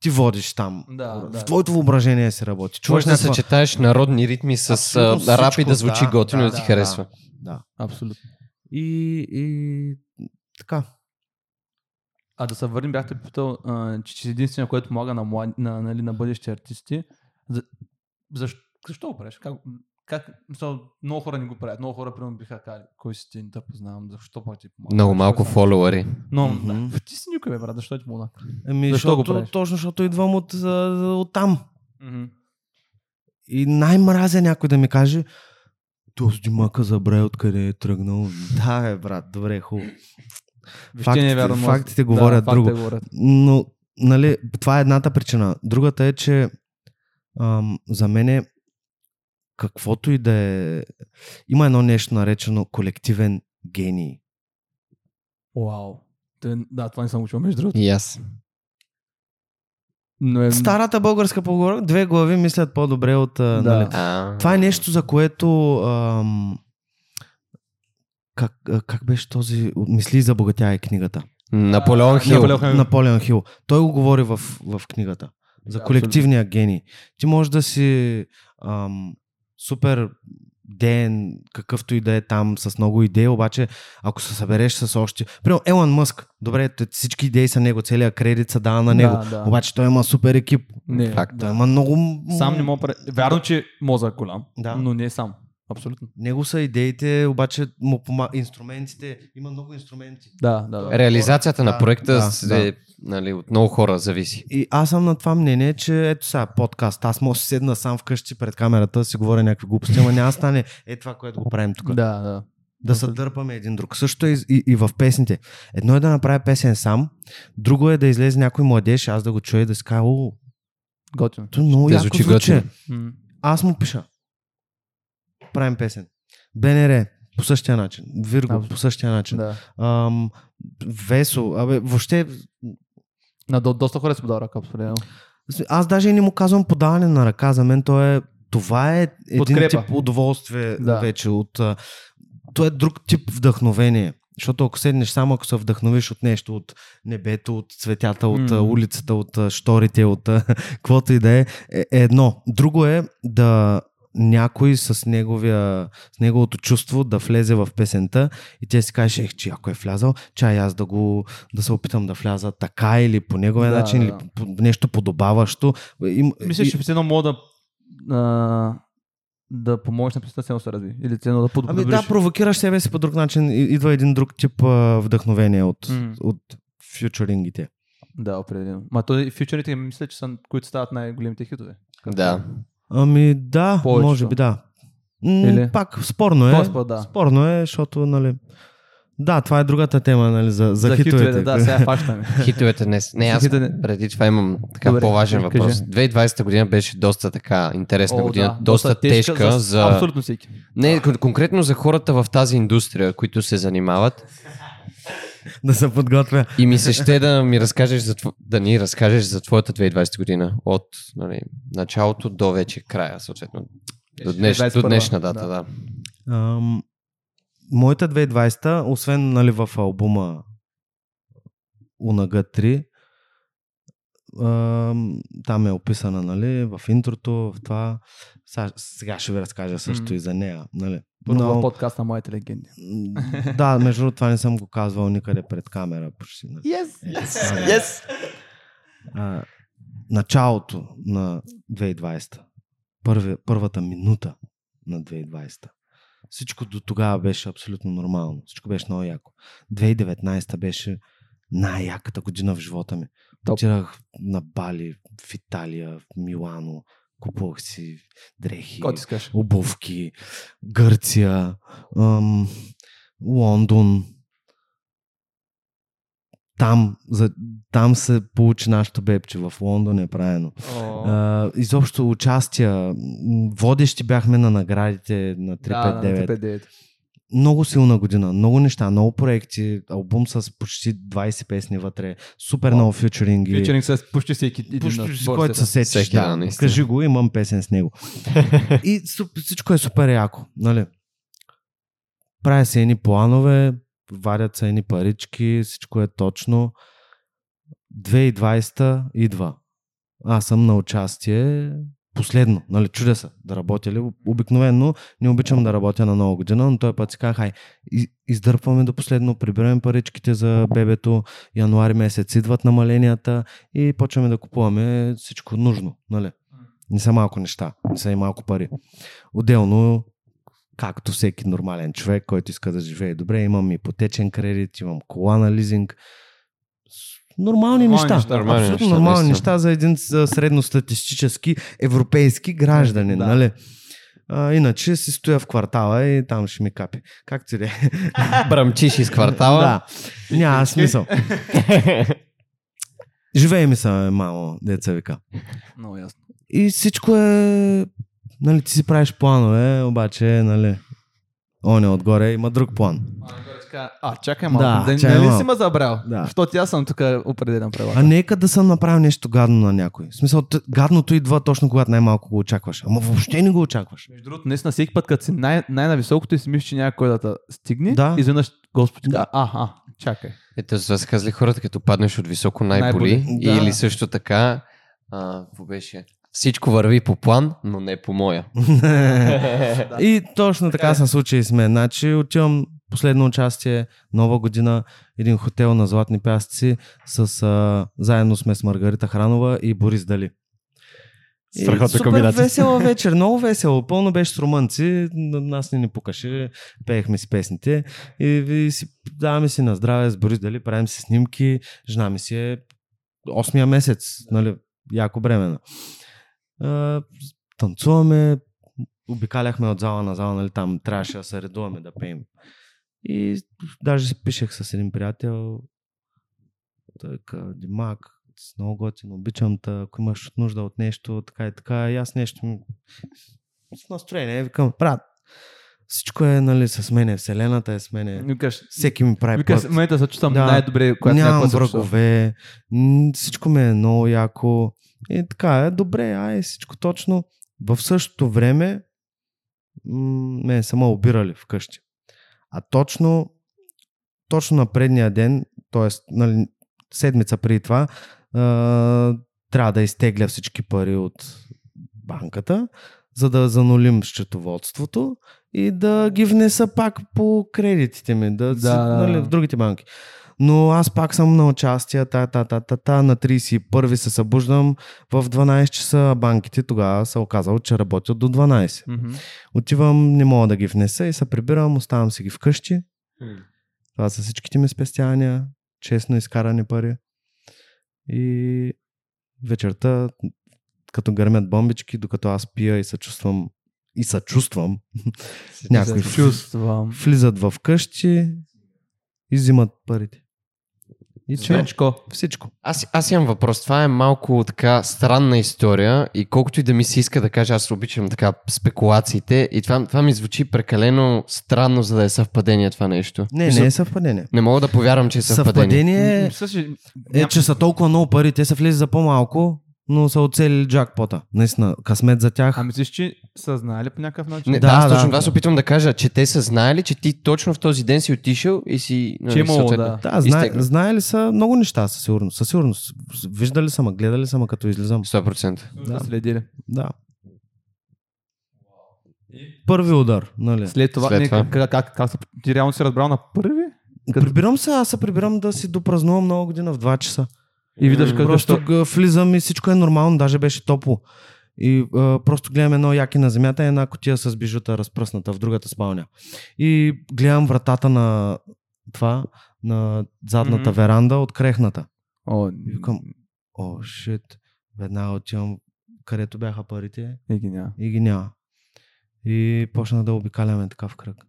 ти водиш там. Да, в да. твоето въображение се работи. Чуваш да някаква... съчетаеш народни ритми с Абсолютно рап и да звучи да, готино и да, да ти да, харесва. Да. Абсолютно. И, и така. А да се върнем, бяхте питал, а, че, че си единствено, което помага на, млад, на, нали, на бъдещи артисти. За, защо, защо го правиш? Как, как, мисъл, много хора не го правят. Много хора, примерно, биха казали, кой си ти, не те познавам, защо пък ти помага? Много малко фолуари. Но, Мгм. да, ти си никой, бе, брат, защо ти помогна? Ами, Защо го защото, правиш? точно защото идвам от, от там. Мгм. И най-мразя някой да ми каже този димака забравя откъде е тръгнал. Да, бе, брат, добре, хубаво. Въобще не е вярно, фактите говорят да, друго. Фактите говорят. Но, нали, това е едната причина. Другата е, че ам, за мен е каквото и да е... Има едно нещо наречено колективен гений. Вау. Да, това не съм учил, между другото. И аз. Но е... Старата българска поговорка, две глави мислят по-добре от... Да. Нали, А, това е нещо, за което... Ам, как, как беше този... Мисли за богатя книгата. Наполеон Хил. Наполеон Хил. Наполеон Хил. Той го говори в, в книгата. За Да, колективния гений. Ти можеш да си ам, супер ден, какъвто и да е там, с много идеи, обаче ако се събереш с още... Примерно Елон Мъск, добре, всички идеи са него, целият кредит се дава на него, Да, да. обаче той има супер екип. Не, Факт. Той има много... Сам не мога... Вярно, че мозък е голям, Да. но не сам. Абсолютно. Него са идеите, обаче му пома... инструментите, има много инструменти. Да, да, да. Реализацията Да, на проекта да, с- е, нали, от много хора зависи. И аз съм на това мнение, че ето сега подкаст, аз мога да седна сам вкъщи пред камерата да си говоря някакви глупости, ама няма да стане е това, което го правим тук. Да, да. Да се дърпаме един друг. Също е и, и, и в песните. Едно е да направя песен сам, друго е да излезе някой младеж, аз да го чуя и да си кажа, о, Готино. то много Да яко звучи. М. Аз му пиша. Правим песен. БНР по същия начин. Вирго Абсолютно. по същия начин. Да. Ам, Весо, абе, въобще, На до, доста хора си подал ръка, определено. аз даже и не му казвам подаване на ръка, за мен то е, това е един Подкрепа. тип удоволствие Да. вече от, а, то е друг тип вдъхновение. Защото ако седнеш само, ако се вдъхновиш от нещо, от небето, от цветята, от а, улицата, от а, шторите, от а, каквото и да е, е е едно. Друго е да някой с, неговия, с неговото чувство да влезе в песента и тя си каже, ех, че ако е влязал, чай аз да го да се опитам да вляза така или по неговия Да, начин, да. или по, по нещо подобаващо. Мисля, и- че все едно мога да, а, да помогнеш на песента да се разви. Или едно да подобриш. Ами да, провокираш себе си по друг начин. и- Идва един друг тип а, вдъхновение от, М. от фьючерингите. Да, определено. Ма той фьючерите мисля, че са, които стават най-големите хитове. Да. Ами да, Повечето. може би да. Или? Пак спорно е. По-спор, Е, да. Спорно е, защото, нали... Да, това е другата тема, нали, за, за, За хитовете. хитовете, да, сега фащаме. Хитовете днес. Не, аз преди това имам така Добре, по-важен кажи. въпрос. 2020 година беше доста така интересна О, година. да, доста, тежка, за... Абсолютно всеки. Не, кон- конкретно за хората в тази индустрия, които се занимават. да се подготвя. И ми се ще да ми разкажеш за, тво... да ни разкажеш за твоята 2020 година. От нали, началото до вече края, съответно. До, днеш, до 21-а, днешна дата, да. да. Ам, моята 2020, освен нали, в албума UNAG 3, ам, там е описана нали, в интрото, в това. Сега, ще ви разкажа също М. и за нея. Нали. Първо Но- подкаст на моите легенди. Да, между другото това не съм го казвал никъде пред камера. Почти, нали. Yes! Yes! Yes! а, началото на 2020, първи, първата минута на 2020. Всичко до тогава беше абсолютно нормално. Всичко беше много яко. 2019 беше най-яката година в живота ми. Топ. Отирах на Бали, в Италия, в Милано, купувах си дрехи, обувки, Гърция, ам, Лондон. Там, за, там се получи нашото бебче. В Лондон е правено. А, изобщо участия. Водещи бяхме на наградите на 359. 359. Много силна година. Много неща, много проекти. Албум с почти 20 песни вътре. Супер много фьючеринги. Фичеринг с почти всеки един Почти с който се сетиш. Всеки, да, Да. Кажи го, имам песен с него. и всичко е супер яко. Нали? Правя се едни планове, вадят се едни парички, всичко е точно. 2020 идва. Аз съм на участие последно, нали, чудя се да работя ли. Обикновено не обичам да работя на нова година, но този път си казах, хай, издърпваме до последно, прибираме паричките за бебето, януари месец идват намаленията и почваме да купуваме всичко нужно, нали. Не са малко неща, не са и малко пари. Отделно, както всеки нормален човек, който иска да живее добре, имам ипотечен кредит, имам кола на лизинг. Нормални, Нормални неща. неща, нормални Абсолютно неща, нормални наистина. неща за един средностатистически европейски гражданин, Да. нали? А, иначе си стоя в квартала и там ще ми капи. Как ти де? Бръмчиш из квартала. Да. Няма смисъл. Живее ми се, мамо, деца вика. Много ясно. И всичко е... Нали, ти си правиш планове, обаче, нали, он е отгоре, има друг план. А, чакай малко. Да, Да, чакай нали малко. си ме забрал? Да. Защото аз съм тук определен правила. А нека да съм направил нещо гадно на някой. В смисъл, гадното идва точно когато най-малко го очакваш. Ама въобще не го очакваш. Между другото, наистина всеки път, като си най- най-нависокото и си мислиш, че някой да те стигне, Да. изведнъж Господ ти Да. казва, аха, чакай. Ето, това са казали хората, като паднеш от високо най-боли. Най-боли. Да. Или също така, а, беше? Всичко върви по план, но не по моя. и точно така се случи и с мен. Значи отивам последно участие, нова година, един хотел на Златни пясъци, с, а, заедно сме с Маргарита Хранова и Борис Дали. Страхотна комбинация. весело вечер, много весело. Пълно беше с румънци, на нас не ни пукаше, пеехме си песните и, и си даваме си на здраве с Борис Дали, правим си снимки, жена ми си е 8-я месец, нали, яко бремена. А, танцуваме, обикаляхме от зала на зала, нали, там трябваше да се редуваме да пеем И даже си пишех с един приятел. Той Димак, си много готин, обичам те, ако имаш нужда от нещо, така и така. И аз нещо ми... с настроение, викам, брат, всичко е нали, с мене, вселената е с мене. Викаш, Всеки ми прави викаш, път. момента се чувствам Да. най-добре, когато Нямам врагове, всичко ми е много яко. И така е, добре, ай, всичко точно. В същото време м, ме са ме обирали вкъщи. А точно, точно на предния ден, т.е. Нали, седмица преди това, а, трябва да изтегля всички пари от банката, за да занулим счетоводството и да ги внеса пак по кредитите ми, да, Да, нали, в другите банки. Но аз пак съм на участие, та, та, та, та, та, на 31 се събуждам в 12 часа, банките тогава се оказало, че работят до 12. Мгм. Отивам, не мога да ги внеса и се прибирам, оставам си ги вкъщи. Това са всичките ми спестявания, честно изкарани пари. И вечерта, като гърмят бомбички, докато аз пия и се чувствам и се чувствам, някой Се чувствам. влизат в къщи и взимат парите. И че Свечко. всичко. Аз, аз имам въпрос. Това е малко така странна история и колкото и да ми се иска да кажа, аз обичам така спекулациите и това, това ми звучи прекалено странно, за да е съвпадение това нещо. Не, Мисля, не е съвпадение. не мога да повярвам, че е съвпадение. Съвпадение Съвпадение. е, че са толкова много пари, те са влезли за по-малко, но са оцелили джакпота. Наистина, късмет за тях. А мислиш, че са знаели по някакъв начин? Не, Да, да, аз да. точно това се опитвам да кажа, че те са знаели, че ти точно в този ден си отишъл и си... нали, Че имало, съответно, да. Да, знае, изтегна. знаели са много неща, със сигурност. Със сигурност. Виждали са, ма гледали са, като излизам. 100%. Да. Следили. Да. Първи удар, нали? След това, След не, това. Как, как, как, ти реално си разбрал на първи? Като- Прибирам се, аз се прибирам да си допразнувам нова година в 2 часа. И виждаш какво Просто г- влизам и всичко е нормално, даже беше топло. И а, просто гледам едно яки на земята една котия с бижута разпръсната в другата спалня. И гледам вратата на това, на задната Мгм. веранда от крехната. О, И викам, о, шит, веднага отивам където бяха парите и ги няма. и ги няма. И почнах да обикаляме така в кръг.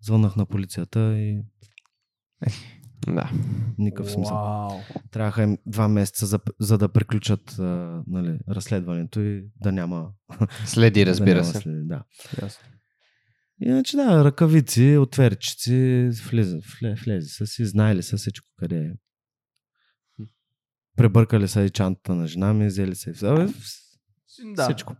Звъннах на полицията и Да. никакъв смисъл. Вау. Трябваха им два месеца за, за да приключат а, нали, разследването и да няма. Следи, да разбира няма се. Следи, да. Иначе да, ръкавици, отверчици, влиза, вле, влезе са си, знаели са всичко къде е. Пребъркали са и чантата на жена ми, взели са и абе, Да. всичко.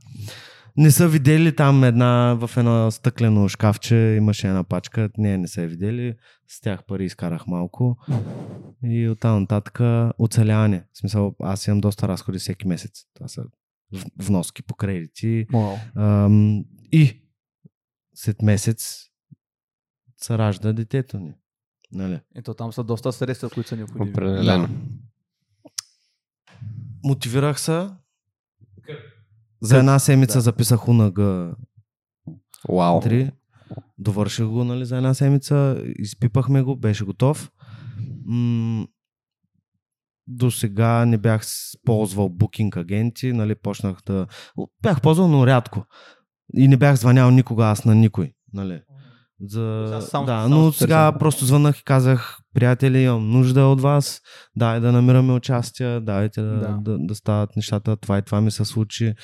Не са видели там една, в едно стъклено шкафче имаше една пачка. Не, не са я видели. С тях пари изкарах малко. И оттам нататък оцеляване. В смисъл, аз имам доста разходи всеки месец. Това са вноски по кредити. Вау. Ам, и след месец се ражда детето ни. Нали? Ето там са доста средства, които са необходими. Определено. Мотивирах се. За една седмица Да. записах УНГ Вау. 3. Довърших го нали, за една седмица. Изпипахме го, беше готов. М- до сега не бях ползвал букинг агенти, нали, почнах да... Бях ползвал, но рядко. И не бях звънял никога аз на никой. Нали. За... Само- да, само но се сега търся. просто звънах и казах, приятели, имам нужда от вас, дай да намираме участие, дайте да, Да. да. Да, стават нещата, това и това ми се случи.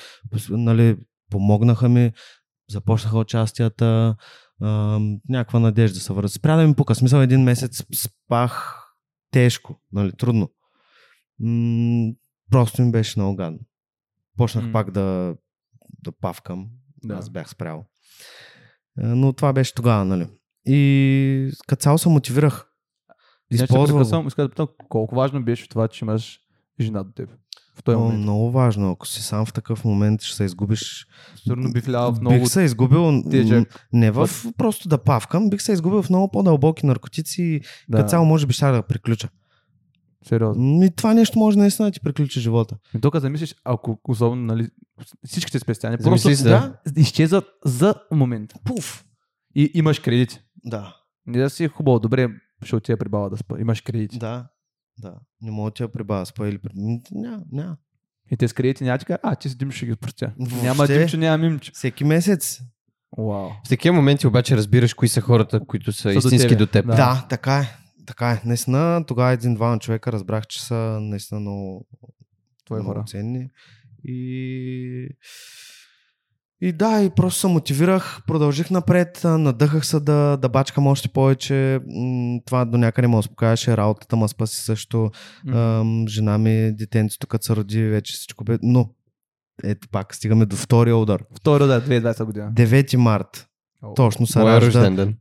Нали, помогнаха ми, започнаха участията, а, някаква надежда се върза. Спря да ми пука. Смисъл един месец спах тежко, нали, трудно. М- просто ми беше много гадно. Почнах М. пак да, да павкам. Да. Аз бях спрял. А, Но това беше тогава, нали. И като цяло се мотивирах. Използвам. Използвах го. Съм, искам да питам, колко важно беше това, че имаш жена до теб в този момент. много важно. Ако си сам в такъв момент, ще се изгубиш. Сигурно би в много Бих се изгубил тежък не в просто да павкам, бих се изгубил в много по-дълбоки наркотици и да, като цяло може би ще да приключа. сериозно. И това нещо може наистина да ти приключи живота. И тук замислиш, ако особено нали, всичките спестяния просто се, да. изчезват за момент. Пуф! И имаш кредит. Да. Не да си хубаво, добре, ще отида при баба да спа. Имаш кредит. Да. Да. Не мога да я прибавя спа или... при- М, Няма, няма. И те с ти кажа, а, ти си Димчо ще ги простя. Въобще. Няма Димчо, няма Мимчо. Всеки месец. Вау. В такива моменти обаче разбираш кои са хората, които са до истински тебе. до теб. Да. Да, така е. Така е. Наистина, тогава един-двама човека разбрах, че са наистина много, Твои много хора. ценни. И... И да, и просто се мотивирах, продължих напред, надъхах се да, да бачкам още повече. Това до някъде ме успокояваше, работата ме спаси също. Ам, жена ми, детенцето, като се роди, вече всичко бе. Но, ето пак, стигаме до втория удар. Второ да, 2020 година. 9 март. О. Точно се Моя ражда. рожден ден.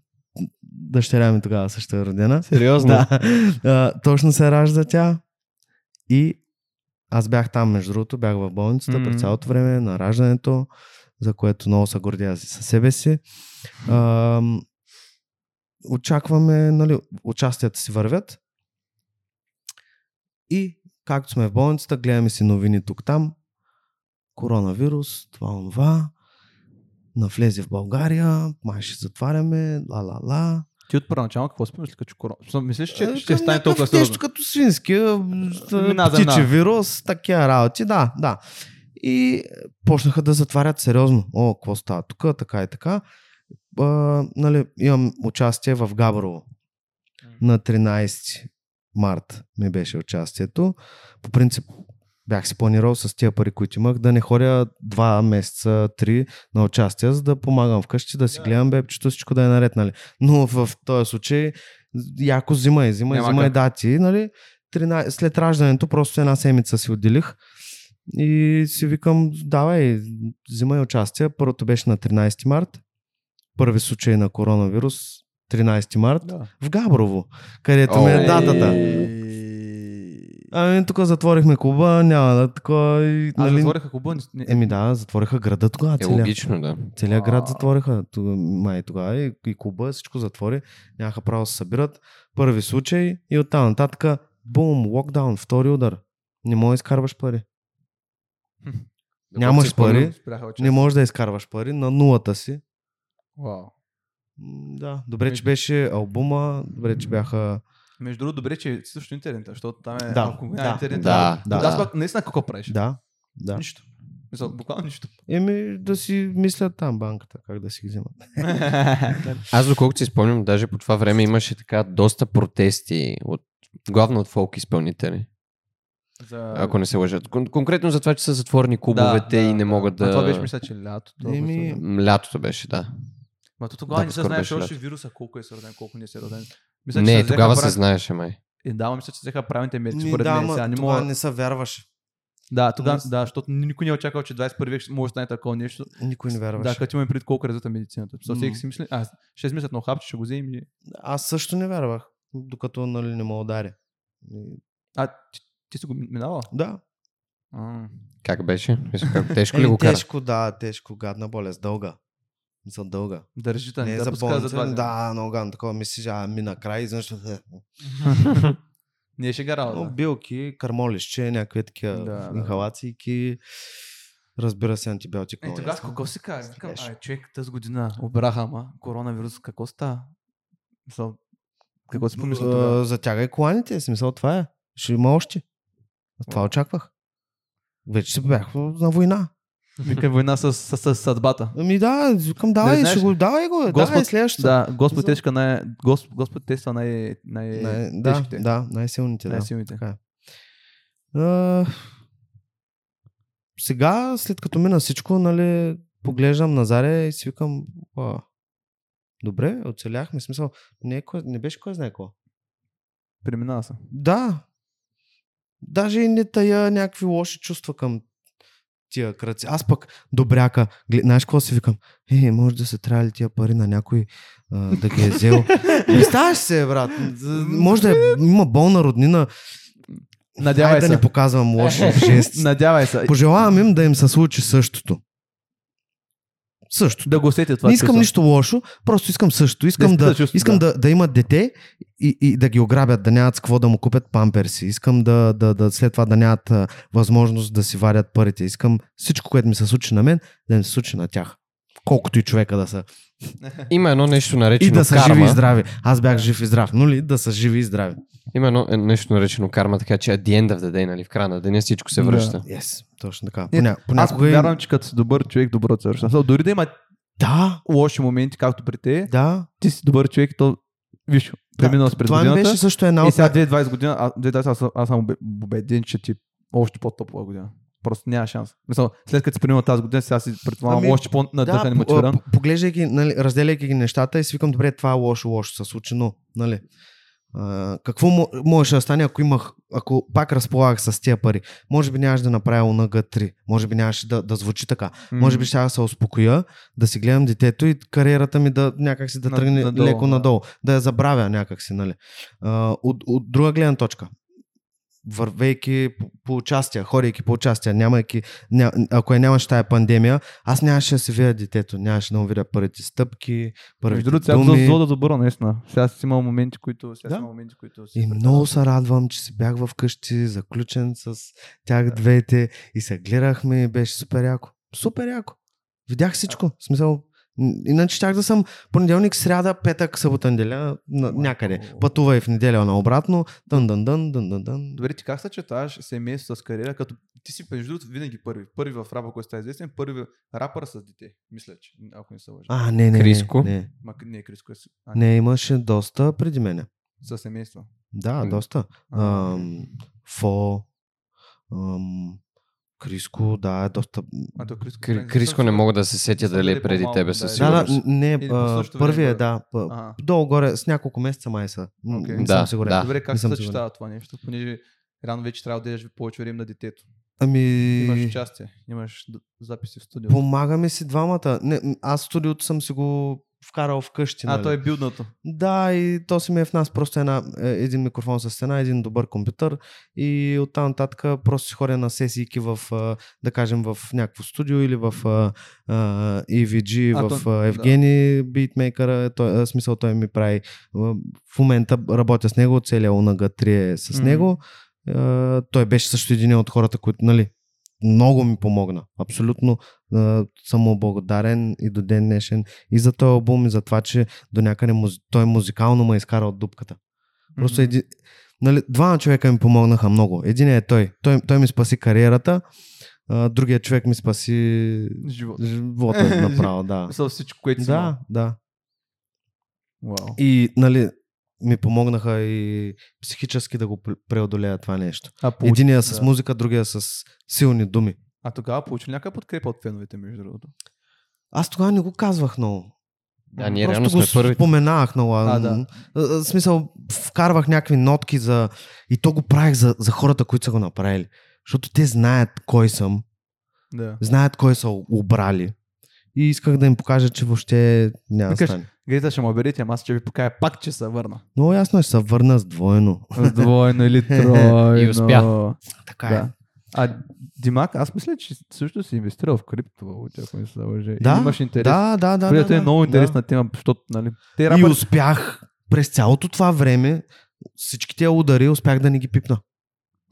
Дъщеря ми тогава също е родена. Сериозно? Да. А, точно се ражда тя. И аз бях там, между другото, бях в болницата Мгм. през цялото време на раждането, за което много се гордя със себе си. Ам, очакваме, нали, участията си вървят. И както сме в болницата, гледаме си новини тук-там. Коронавирус, това, онова. Навлезе в България, май ще затваряме, ла-ла-ла. Ти от първоначално какво си помисли, като корона? Мислиш, че Е, ще стане толкова Нещо сериозно? като свински, а, птичи вирус, такива работи, да, да. И почнаха да затварят сериозно. О, какво става тук, така и така. А, нали, имам участие в Габрово. На 13 март ми беше участието. По принцип бях си планирал с тия пари, които имах, да не ходя два месеца, три на участие, за да помагам вкъщи, да си гледам бебчето, всичко да е наред, нали. Но в този случай яко взимай, взимай, Няма взимай как. дати, нали. 13, след раждането просто една седмица си отделих и си викам, давай, взимай участие. Първото беше на 13 март. Първи случай на коронавирус 13 март Да. в Габрово, където ми е датата. Ами тук затворихме клуба, няма да такова. и, А, Нали... затвориха клуба. не- Еми да, затвориха града тогава. Е Целия, логично, да. целият град затвориха. Тога, май тогава и, и клуба, всичко затвори. Нямаха право да се събират. Първи случай и оттам нататък бум, локдаун, втори удар. Не можеш да изкарваш пари. Нямаш си спомням, пари, участие. не можеш да изкарваш пари на нулата си. Вау. Да, добре, че беше албума, добре, че бяха... Между другото, добре, че си също интернет, защото там е... Да, ако да, интернет, да, да. да. Аз пак наистина какво правиш? Да, да. Нищо. Мисъл, буквално нищо. Еми да си мислят там банката, как да си ги вземат. Аз доколкото си спомням, даже по това време имаше така доста протести, от, главно от фолк изпълнители, За... ако не се лъжат. Кон- конкретно за това, че са затворени клубовете и не могат да... А това беше, мисля, че лятото. Еми, Лятото беше, да. Ма то тогава Да, не се знаеше още вируса, колко е роден, колко не се роден. Мисля, че Не, взеха тогава се прав- знаеше, май. Е, да, мисля, че се взеха правилните мерки, според да, мен. Сега не мога... не се вярваше. Да, тогава, да, защото никой не е очаквал, че 21 век ще може да стане такова нещо. Никой не вярваше. Да, като имаме пред колко е развита медицината. Защото всеки си мисли, а, ще измислят на хапче, ще го вземем и... Аз също не вярвах, докато нали, не ме удари. И- А, ти, ти си го минала? Да. А, Как беше? Как тежко ли го кара? тежко, да, тежко, гадна болест, дълга. За дълга. държите, Не да, за дни. Да, много гадно. Такова мислиш, а ми накрая изведнъж. е, Не е шега Но работа. билки, кармолище, някакви такива Да, инхалации. Разбира се, антибиотик. Е, тогава какво си казва? Викам, ай, човек тази година обраха, ама коронавирус, какво става? Мисъл, какво си помисля А, тогава? Затягай коланите, смисъл това е. Ще има още. Това очаквах. Вече се бях на война. Вика война с, с, с, съдбата. Ами да, викам, давай, знаеш, ще го, давай го, давай Господ, следващата. да, Господ тежка най... Господ, Господ тества най... най... Най- да, да, най-силните, да. най-силните. Така е. А, сега, след като мина всичко, нали, поглеждам на Заря и си викам, «Уа, добре, оцеляхме, смисъл, не, е не беше кой знае какво. Преминава се. Да. Даже и не тая някакви лоши чувства към тия кръци. Аз пък добряка, глед, знаеш какво си викам? Е, може да се трябва тия пари на някой а, да ги е взел. Представяш се, брат. Може да е, има болна роднина. Надявай да се. не показвам лоши жести. Надявай се. Пожелавам им да им се случи същото. Също. Да го усетят това Не искам чувство. нищо лошо, просто искам също. Искам, изпита да, чувство, искам да. да. Да, имат дете и, и да ги ограбят, да нямат с какво да му купят памперси. Искам да, да, да след това да нямат а, възможност да си варят парите. Искам всичко, което ми се случи на мен, да им се случи на тях. Колкото и човека да са. Има едно нещо наречено И да са карма. живи и здрави. Аз бях жив и здрав, но ли да са живи и здрави. Има едно е, нещо наречено карма, така че at the end of the day, нали, в края на деня всичко се Да. връща. Yes, точно така. Не, Поня, Аз понякога и- вярвам, че като си добър човек, добро църква. Дори да има Да, лоши моменти, както при те, да. ти си добър човек и то, виж, преминал да, през това годината. беше също една И от... сега 2020 година, а, 2020 аз, аз съм убе- убеден, че ти е още по-топла година. Просто няма шанс. Мисъл, след като си преминал тази година, сега си предполагам Ами, още по-надъхан и по- мотивиран. по- поглеждайки, нали, разделяйки ги нещата и си викам, добре, това е лошо, лошо се случи, но, нали, какво мо- можеше да стане, ако имах, ако пак разполагах с тия пари? Може би нямаше да направя ОНГ 3, може би нямаше да, да звучи така. Може би ще да се успокоя, да си гледам детето и кариерата ми да някакси да тръгне надолу, леко да. надолу, да я забравя някакси, нали. А, от, от друга гледна точка, вървейки по, по участия, ходейки по участия, нямайки, ня, ако я нямаше тая пандемия, аз нямаше да си видя детето, нямаше да му видя първите стъпки, първите Между другото, сега за думи. зло да добро, наистина. Сега си имал моменти, които... Сега Да. си моменти, които... си И представял. много се радвам, че си бях вкъщи, заключен с тях двете и се гледахме и беше супер яко. Супер яко. Видях всичко. В смисъл, иначе щях да съм понеделник, сряда, петък, събота, неделя, на, някъде. Пътувай в неделя наобратно, дън, дън, дън, дън, дън, дън. Добре, ти как съчетаваш семейство с кариера, като ти си между другото винаги първи. Първи в рапа, който става известен, първи рапър с дете. Мисля, че ако не се лъжа. А, не, не, Криско? не, не. Ма, не, Криско е а, Не, имаше доста преди мене. със семейство. Да, доста. Ам, Фо, ам, Криско, да, е доста. А то Криско, Кри- не Криско не мога да се сетя дали е преди тебе да, със е. Да, да, сигурност. не, Или по а, същото първия, време, да. Ага. Долу-горе, с няколко месеца май са. Окей. Не Да, съм сигурен. да. Добре, как се съчетава това нещо? Понеже рано вече трябва да дадеш повече време на детето. Ами, Имаш участие, имаш записи в студио. помагаме си двамата. Не, аз студиото съм си го вкарал вкъщи. А, нали? той е билдното. Да, и то си ми е в нас просто една, е, един микрофон с стена, един добър компютър и оттам нататък просто си ходя на сесийки в, да кажем, в някакво студио или в а, EVG, А, в то- Евгений, битмейкъра, той, смисъл той ми прави. В момента работя с него, целият ОНГ 3 е с Мгм. него. А, той беше също един от хората, които, нали, много ми помогна. Абсолютно а, съм му благодарен и до ден днешен и за този албум и за това, че до някъде музи... той музикално ме изкара от дупката. Просто Мгм. един... Нали, двама човека ми помогнаха много. Един е той. Той, той ми спаси кариерата, а, другия човек ми спаси Живот. живота направо, да. Мисъл всичко, което. Да, да. Вау. И, нали, ми помогнаха и психически да го пр- преодолея това нещо. А, получи- Единия с да. музика, другия с силни думи. А тогава получи ли някаква подкрепа от феновете, между другото? Аз тогава не го казвах много. Да, ние Просто го сме първите. споменавах много. А, да. В смисъл, вкарвах някакви нотки за... И то го правих за, за хората, които са го направили. Защото те знаят кой съм, Да. знаят кой са обрали. И исках да им покажа, че въобще няма да стане. Гейта ще ме оберете, ама аз ще ви покая пак, че се върна. Много ясно е, ще се върна с двойно. С двойно или тройно. И успя. Така Да. е. А Димак, аз мисля, че също си инвестирал в криптовалути, ако не се лъжа. Да, Имаш интерес. Да, да, да. Което да, е да, много да. интересна тема, защото, нали, те И рапър... успях през цялото това време всички тия удари успях да не ги пипна.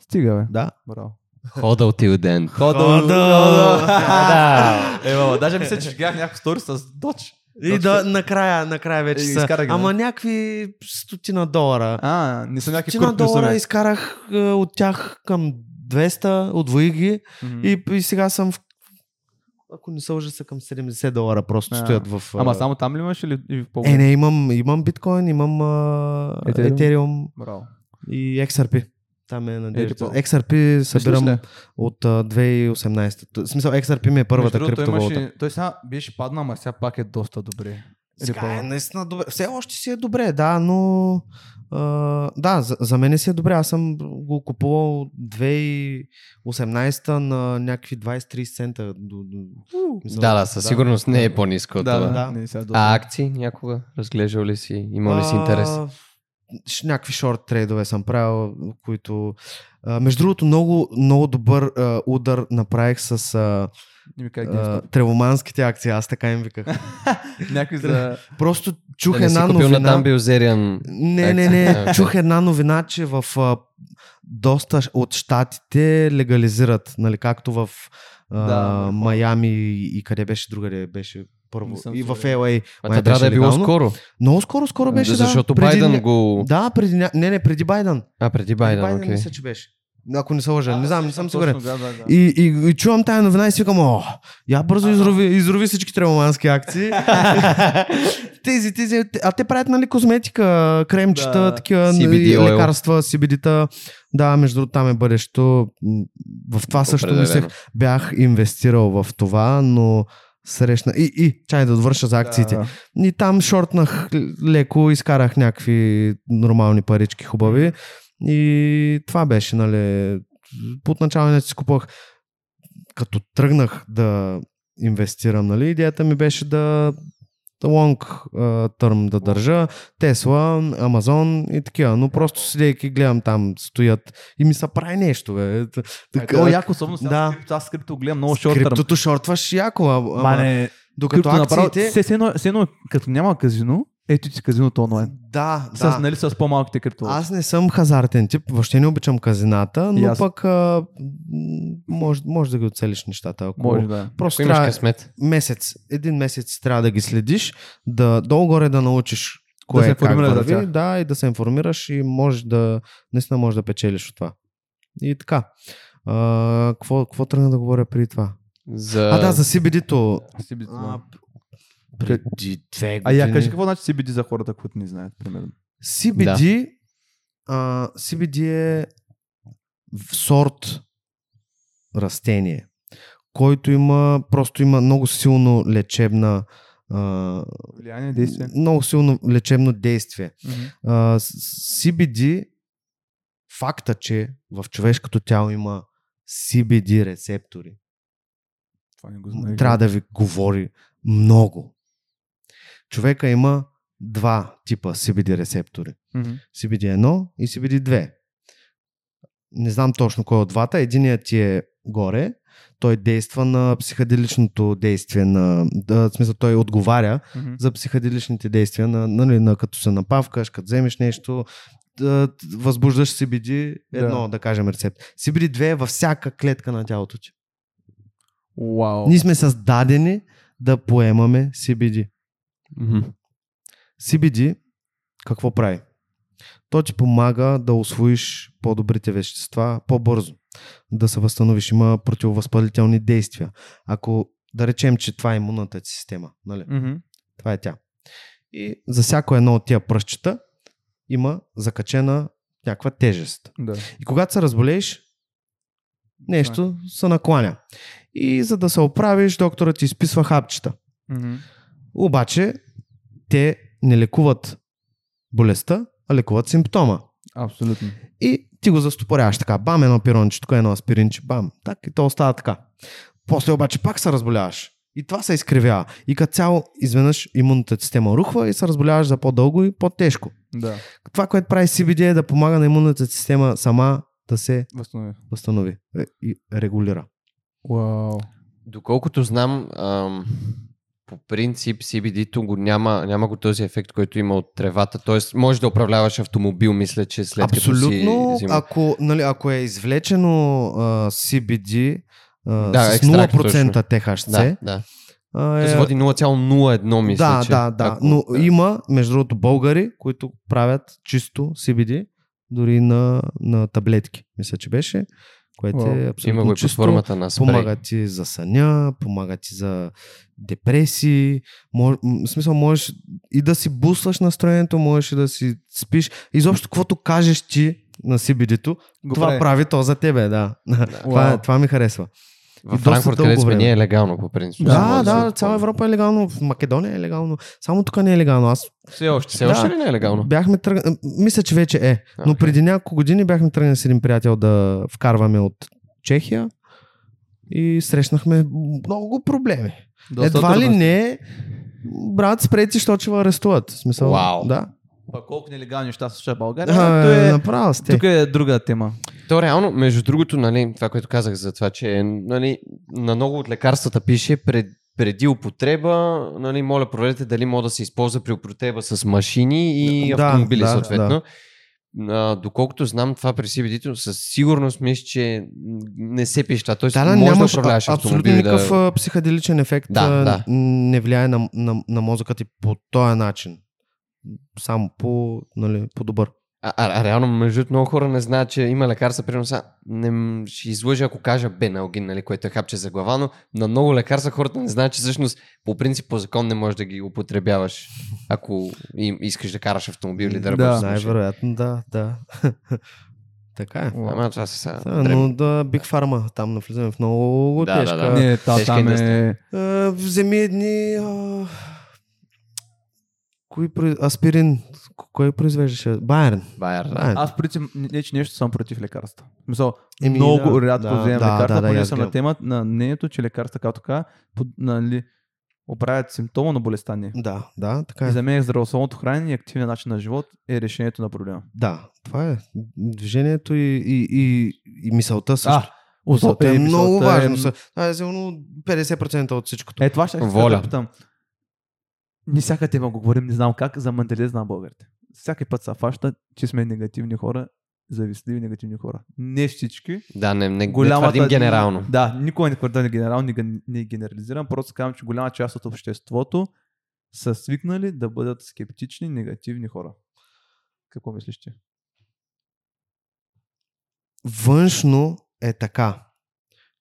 Стига, бе. Да. Браво. Ходъл till then. Ходъл! Да. Е, баба, даже мисля, че гледах някакво стори с Доч. И да, накрая, накрая вече И са. ги, Ама да. някакви стотина долара. А, не са някакви Стотина долара изкарах е, от тях към 200, отвоих ги Мгм. и, и сега съм в ако не се лъжа, са към 70 долара просто А. стоят в... Ама само там ли имаш или и в по Е, не, имам, имам биткоин, имам а, Ethereum? Ethereum Браво. и XRP. Там е на директор. XRP събирам от а, 2018. Т- В смисъл, XRP ми е първата Между криптовалута. имаше- Той сега беше паднал, ама сега пак е доста добре. Сега е наистина добре. Все още си е добре, да, но а, да, за, за мен си е добре. Аз съм го купувал 2018 на някакви 20-30 цента. До, до, мисъл, Да, да, със сигурност не е по-ниско от Да, да, това. да. Да. А акции някога? Разглеждал ли си? Имал ли си интерес? А, някакви шорт трейдове съм правил, които... А, между другото, много, много добър а, удар направих с а, Не ми кажа а, тревоманските акции. Аз така им виках. Някой за... Просто чух Да една на новина. Dan Bilzerian. Не, не, не. Чух една новина, че в а, доста от щатите легализират, нали, както в а, Да. Майами и, и къде беше другаде беше първо. И в. LA. А това трябва да е било скоро. Много скоро, скоро беше, Защото да. Преди Байден го... Да, преди. Не, не, преди Байден. А, преди Преди Байден, Байден окей. мисля, че беше. Ако не се лъжа, не знам, не съм сигурен. Да, да, да. И, и, и чувам тая новина и си викам, о, я бързо изрови, изрови всички тревомански акции. тези, тези, а те правят, нали, козметика, кремчета, Да. такива CBD и oil. лекарства, CBD-та. Да, между другото, там е бъдещето. В това също мислех, бях инвестирал в това, но срещна... И, и, чай да довърша за акциите. Да. И там шортнах леко, изкарах някакви нормални парички хубави. И това беше, нали. Отначало не си купувах. Като тръгнах да инвестирам, нали, идеята ми беше да лонг търм да държа, Тесла, Амазон и такива. Но просто седейки гледам там стоят и ми се прави нещо, бе. Е, така- е яко, особено сега Да. Аз с крипто гледам много шорт. Криптото шортваш яко, ама, не, докато направо, акциите... едно, все едно, като няма казино, ето ти казиното онлайн. Да, С, да. нали, с по-малките крипто. Аз не съм хазартен тип, въобще не обичам казината, но аз. пък а, може, може да ги оцелиш нещата. Ако Може да. Просто Ако имаш трябва късмет. месец, един месец трябва да ги следиш, да долу-горе да научиш кое се е как върви, тях. да, и да се информираш и може да, наистина може да печелиш от това. И така. А, какво, какво тръгна да говоря преди това? За... А, да, за CBD-то. CBD, А, да. Преди две А години. я кажи какво значи CBD за хората, които не знаят, примерно. CBD, а, CBD е сорт растение, който има, просто има много силно лечебна а, Влияние, действие. много силно лечебно действие. Мгм. А, CBD, факта, че в човешкото тяло има CBD рецептори, Това не го знаех. трябва да ви говори много. Човека има два типа CBD рецептори. Мгм. CBD1 и CBD2. Не знам точно кой от двата. Единият ти е горе. Той действа на психоделичното действие на... Да, в смисъл, той отговаря Мгм. за психоделичните действия на, нали, на като се напавкаш, като вземеш нещо, да, възбуждаш CBD, едно, да. Да. кажем рецепт. CBD2 е във всяка клетка на тялото ти. Вау. Ние сме създадени да поемаме CBD. Мгм. CBD какво прави? То ти помага да освоиш по-добрите вещества по-бързо, да се възстановиш. Има противовъзпалителни действия. Ако да речем, че това е имунната ти система, нали? Мгм. Това е тя. И за всяко едно от тия пръщчета има закачена някаква тежест. Да. И когато се разболееш, нещо се накланя. И за да се оправиш, докторът ти изписва хапчета. Мгм. Обаче, те не лекуват болестта, а лекуват симптома. Абсолютно. И ти го застопоряваш така. Бам, едно пиронче, тук едно аспиринче, бам. Так, и то остава така. После обаче пак се разболяваш. И това се изкривява. И като цяло, изведнъж имунната система рухва и се разболяваш за по-дълго и по-тежко. Да. Това, което прави CBD е да помага на имунната система сама да се Възстанови. възстанови е, и регулира. Вау. Доколкото знам, ам, по принцип CBD-то го няма, няма го този ефект, който има от тревата. Тоест, може да управляваш автомобил, мисля, че след Абсолютно, като си взима. ако, нали, ако е извлечено а, CBD а, Да, с екстракт, 0% THC, Да, да. а, се води 0,01, мисля, да, че. да, да. ако- Но има, между другото, българи, които правят чисто CBD, дори на, на таблетки, мисля, че беше, което Уау. е Има абсолютно го и под чисто. формата на спрей. Помага ти за съня, помага ти за депресии. Мож, в смисъл, можеш и да си буслаш настроението, можеш и да си спиш. Изобщо, каквото кажеш ти на CBD-то, Го това прави. прави то за тебе, да. това, Уау. е- това ми харесва. В Франкфурт, където сме ние, е легално, по принцип. Да, да, се цяла. Европа е легално, в Македония е легално, само тук не е легално. Аз Все още. Все още Да. ли не е легално? бяхме тръгнали, мисля, че вече е, но Окей. преди няколко години бяхме тръгнали с един приятел да вкарваме от Чехия и срещнахме много проблеми. Доста Едва ли не, брат, спрете, защото ще ва арестуват. Смисъл, Вау. да. Па колко нелегални неща се случва в България? А, то е, направо сте. тук е друга тема. То реално, между другото, нали, това, което казах за това, че нали, на много от лекарствата пише пред, преди употреба, нали, моля проверете дали може да се използва при употреба с машини и Да, автомобили да, съответно. А, доколкото знам това при CBD-то, със сигурност мисля, че не се пише това. Тоест, Да, да, може да управляваш а- абсолютно никакъв Да... психоделичен ефект. Да, да. Не влияе на, на, на мозъка ти по този начин. Само по, нали, по добър. А, а, а реално, между много хора не знаят, че има лекарства, примерно сега, не ще излъжа, ако кажа беналгин, нали, което е хапче за глава, но на много лекарства хората не знаят, че всъщност по принцип по закон не можеш да ги употребяваш, ако им, искаш да караш автомобил или да Да. работиш. машина. Най-вероятно, да, да. така е. Ама това са сега. Да, но да, Big Pharma, там навлизаме в много Да, да, тежка. да. Не, та, Тежка там е... А, вземи едни... А... Кои. Аспирин. Кой произвеждаше? Байерн. Байер, да. Байерн. Аз, в принцип, не, че нещо съм против лекарства. Мисъл, Еми, много да, рядко да, вземам да, лекарства, да, да, и понеже аз съм на тема на мнението, че лекарства, както така, под, нали, оправят симптома на болестта ни. Да, да, така И е. за мен здравословното хранене и активен начин на живот е решението на проблема. Да, това е. Движението и, и, и, и мисълта също. А, мисълта е много важно. Е, Са- Това е сигурно 50% от всичкото. е това ще Воля. да питам. Ние всяка тема го говорим, не знам как, за менталитет на българите. Всяки път се фаща, че сме негативни хора, завистливи негативни хора. Не всички. Да, не, не, не Голямата... твърдим генерално. Да, никога не твърда не генерално, не, не генерализирам, просто казвам, че голяма част от обществото са свикнали да бъдат скептични, негативни хора. Какво мислиш ти? Външно е така.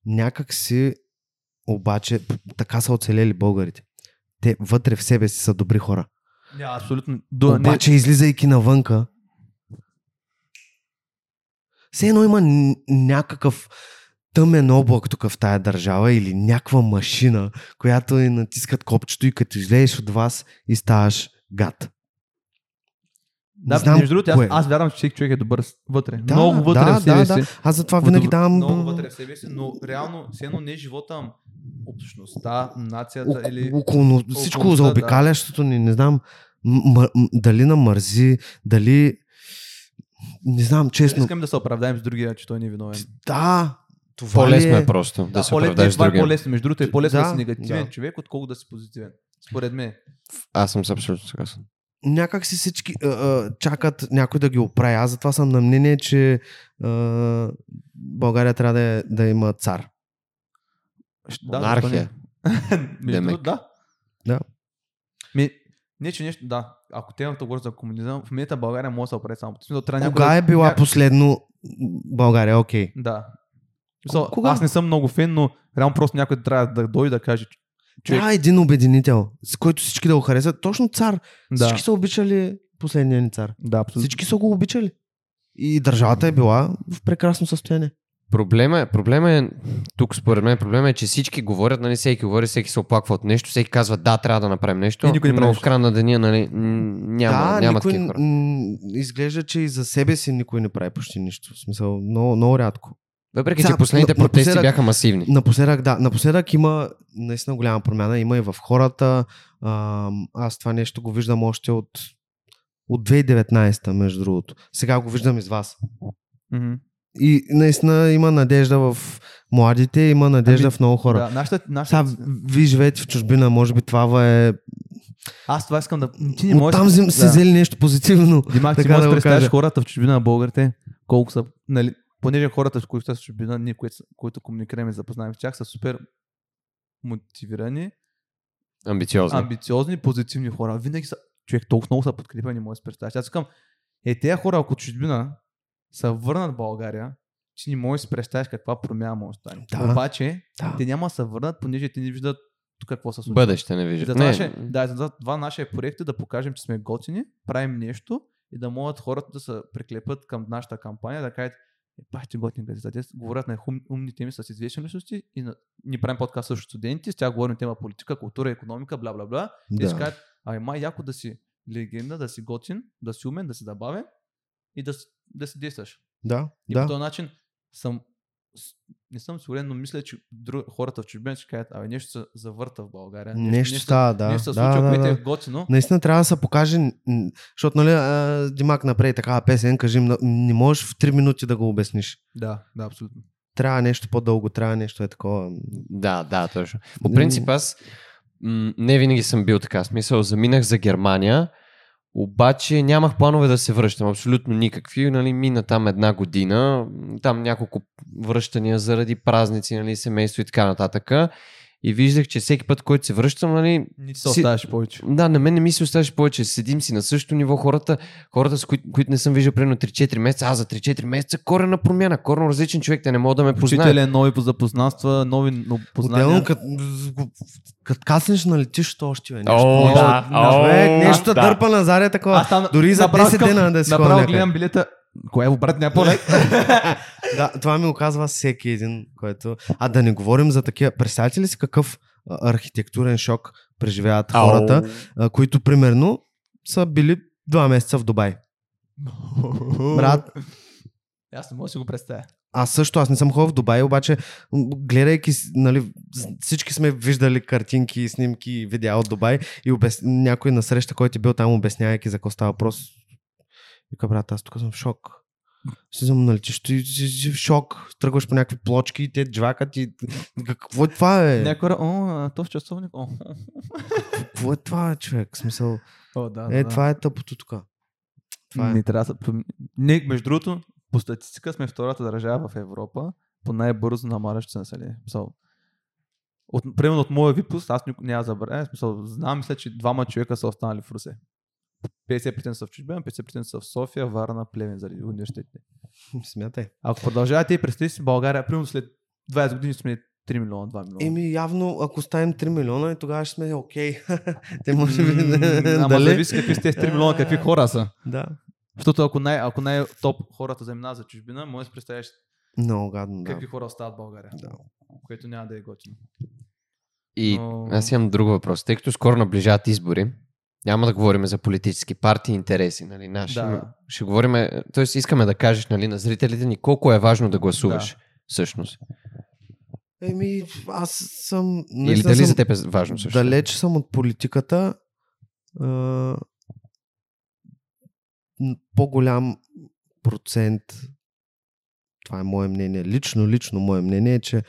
Някак си обаче така са оцелели българите. Те вътре в себе си са добри хора. Не, абсолютно. До, Обаче, излизайки навънка, все едно има някакъв тъмен облак тук в тая държава или някаква машина, която и натискат копчето и като излезеш от вас и ставаш гад. не, да, знам между другото, аз, аз вярвам, че всеки човек е добър вътре. Да, много вътре да, в себе да, си. Аз затова винаги давам... Много вътре в себе си, но реално, все едно не е живота, общността, нацията Око- или... около, всичко за обикалящото ни, не знам м- м- дали намързи, дали не знам, Не честно. искам да се оправдаем с другия, че той не е виновен. Да, това По-лесно ли е просто да, Да, се по-лесно, не, оправдаеш това е другия. по-лесно. Между другото е по-лесно да, Да, си негативен да. човек, отколкото да си позитивен. Според мен. Аз съм абсолютно съгласен. някак си всички а, а, чакат някой да ги оправи. Аз затова съм на мнение, че а, България трябва да, е, да има цар. Да, Монархия. Между да. Да. Ми, не, че нещо, да. Ако темата говори за комунизъм, в момента България може да се оправи само. Смисъл, трябва Кога да- е била последно България? Окей. Да. В смисъл, Кога? Аз не съм много фен, но реално просто някой трябва да дойде да каже, че-. Трябва един обединител, с който всички да го харесат. Точно цар. Да, Всички са обичали последния ни цар. да, абсолютно. Всички са го обичали. И държавата е била в прекрасно състояние. Проблема е, проблема е, тук според мен проблема е, че всички говорят, нали, всеки говори, всеки се оплаква от нещо, всеки казва да, трябва да направим нещо, И никой не прави но в края на деня, нали, няма, да, няма никой, такива хора. изглежда, че и за себе си никой не прави почти нищо. В смисъл, много, много рядко. Въпреки, Сега, че последните на- протести напоследък- бяха масивни. Напоследък, да, напоследък има наистина голяма промяна. Има и в хората. А, аз това нещо го виждам още от, от 2019, между другото. Сега го виждам из вас. Мгм. И наистина има надежда в младите, има надежда Ами, в много хора. Да, нашата, нашата... Сега, вие живеете в чужбина, може би това е... Аз това искам да... Ти не можеш... Оттам взем- се взели нещо позитивно. Димак, ти можеш да да представиш кажа. хората в чужбина на българите, колко са, нали, понеже хората, с които са в чужбина, ние, които, комуникираме и запознаем с тях, са супер мотивирани, Амбициозни. амбициозни, позитивни хора. Винаги са, човек толкова много са подкрепени, не може да си представиш. Аз искам, е, тези хора, ако чужбина са върнат в България, че не можеш да си представиш каква промяна може да стане. Да. Обаче, Да. те няма да се върнат, понеже те не виждат тук какво се случва. Бъдеще не виждат. Не, наше, да, за това нашия проект е да покажем, че сме готини, правим нещо и да могат хората да се приклепат към нашата кампания, да кажат, е, бащи готини газета. Те говорят на умни теми с известни личности и на, ни правим подкаст също студенти, с тях говорим тема политика, култура, економика, бла бла бла. Те ще Да. кажат, ами май яко да си легенда, да си готин, да си умен, да си забавен и да, с- да си действаш. Да, И по да. този начин съм не съм сигурен, но мисля, че друг, хората в чужбина ще кажат, абе нещо се завърта в България. Нещо става, да. Нещо се да, случва, да, което да. е готино. Наистина трябва да се покаже, защото нали, а, Димак направи такава песен, кажи, не можеш в 3 минути да го обясниш. Да, да, абсолютно. Трябва нещо по-дълго, трябва нещо е такова. Да, да, точно. По принцип аз м- не винаги съм бил така. Смисъл, заминах за Германия, обаче нямах планове да се връщам. Абсолютно никакви. Нали, мина там една година, там няколко връщания заради празници, нали, семейство и така нататък. И виждах, че всеки път, който се връщам, нали, Не се Си- оставяш повече. да, на мен не ми се оставаше повече. Седим си на същото ниво. Хората, хората с кои, които не съм виждал примерно 3-4 месеца, аз за 3-4 месеца корена промяна, корено различен човек, те не могат да ме познаят. Учителя, нови запознанства, нови но- познания. Отделно, като кът каснеш на летището още, бе, нещо. О, нещо, да, о, човек, нещо да. дърпа назад е такова. Аз там Дори за направо 10 искам- дена да си Направо гледам билета. Кое е, брат, няма по-лек? Да, това ми го казва всеки един, който... А да не говорим за такива... Представете ли си какъв архитектурен шок преживяват хората, а, които примерно са били два месеца в Дубай. Брат, Аз не мога да си го представя. аз също, аз не съм ходил в Дубай, обаче гледайки, нали, всички сме виждали картинки, снимки, видеа от Дубай и обяс... някой на среща, който е бил там, обяснявайки за какво става въпрос. Вика, брат, аз тук съм в шок. Слизам на летището и си- в шок. Тръгваш по някакви плочки и те джвакат и... Какво е това, е? Някой, о, то в часовник. О, Какво е това, човек? В смисъл, о, да, е, да. това е тъпото тук. Това е. Не трябва да... Не, между другото, по статистика сме втората държава в Европа по най-бързо намалящо се население. Смисъл, От, примерно от моя випуск, аз няма забравя, смисъл, знам, мисля, че двама човека са останали в Русе. 50% са в чужбина, 50% са в София, Варна, Плевен заради университетите. Смятай. Ако продължавате и представи си България, примерно след 20 години сме 3 милиона, 2 милиона. Еми, явно, ако ставим 3 милиона, тогава ще сме окей. Те може би... М, Ама Дали? зависи какви сте с 3 милиона, какви хора са. Да. Защото ако най- ако най-топ хората заминават за чужбина, може да си представиш Много гадно, да. какви хора остават в България. Да. Което няма да е готино. И Но- аз имам друг въпрос. Тъй като скоро наближават избори, няма да говорим за политически партии и интереси, нали, наши. Да. Ще говорим, т.е. искаме да кажеш нали, на зрителите ни колко е важно да гласуваш, Да. всъщност. Еми, аз съм... Или наистина дали съм за теб е важно също? Далеч съм от политиката. А, по-голям процент, това е мое мнение, лично, лично мое мнение е, че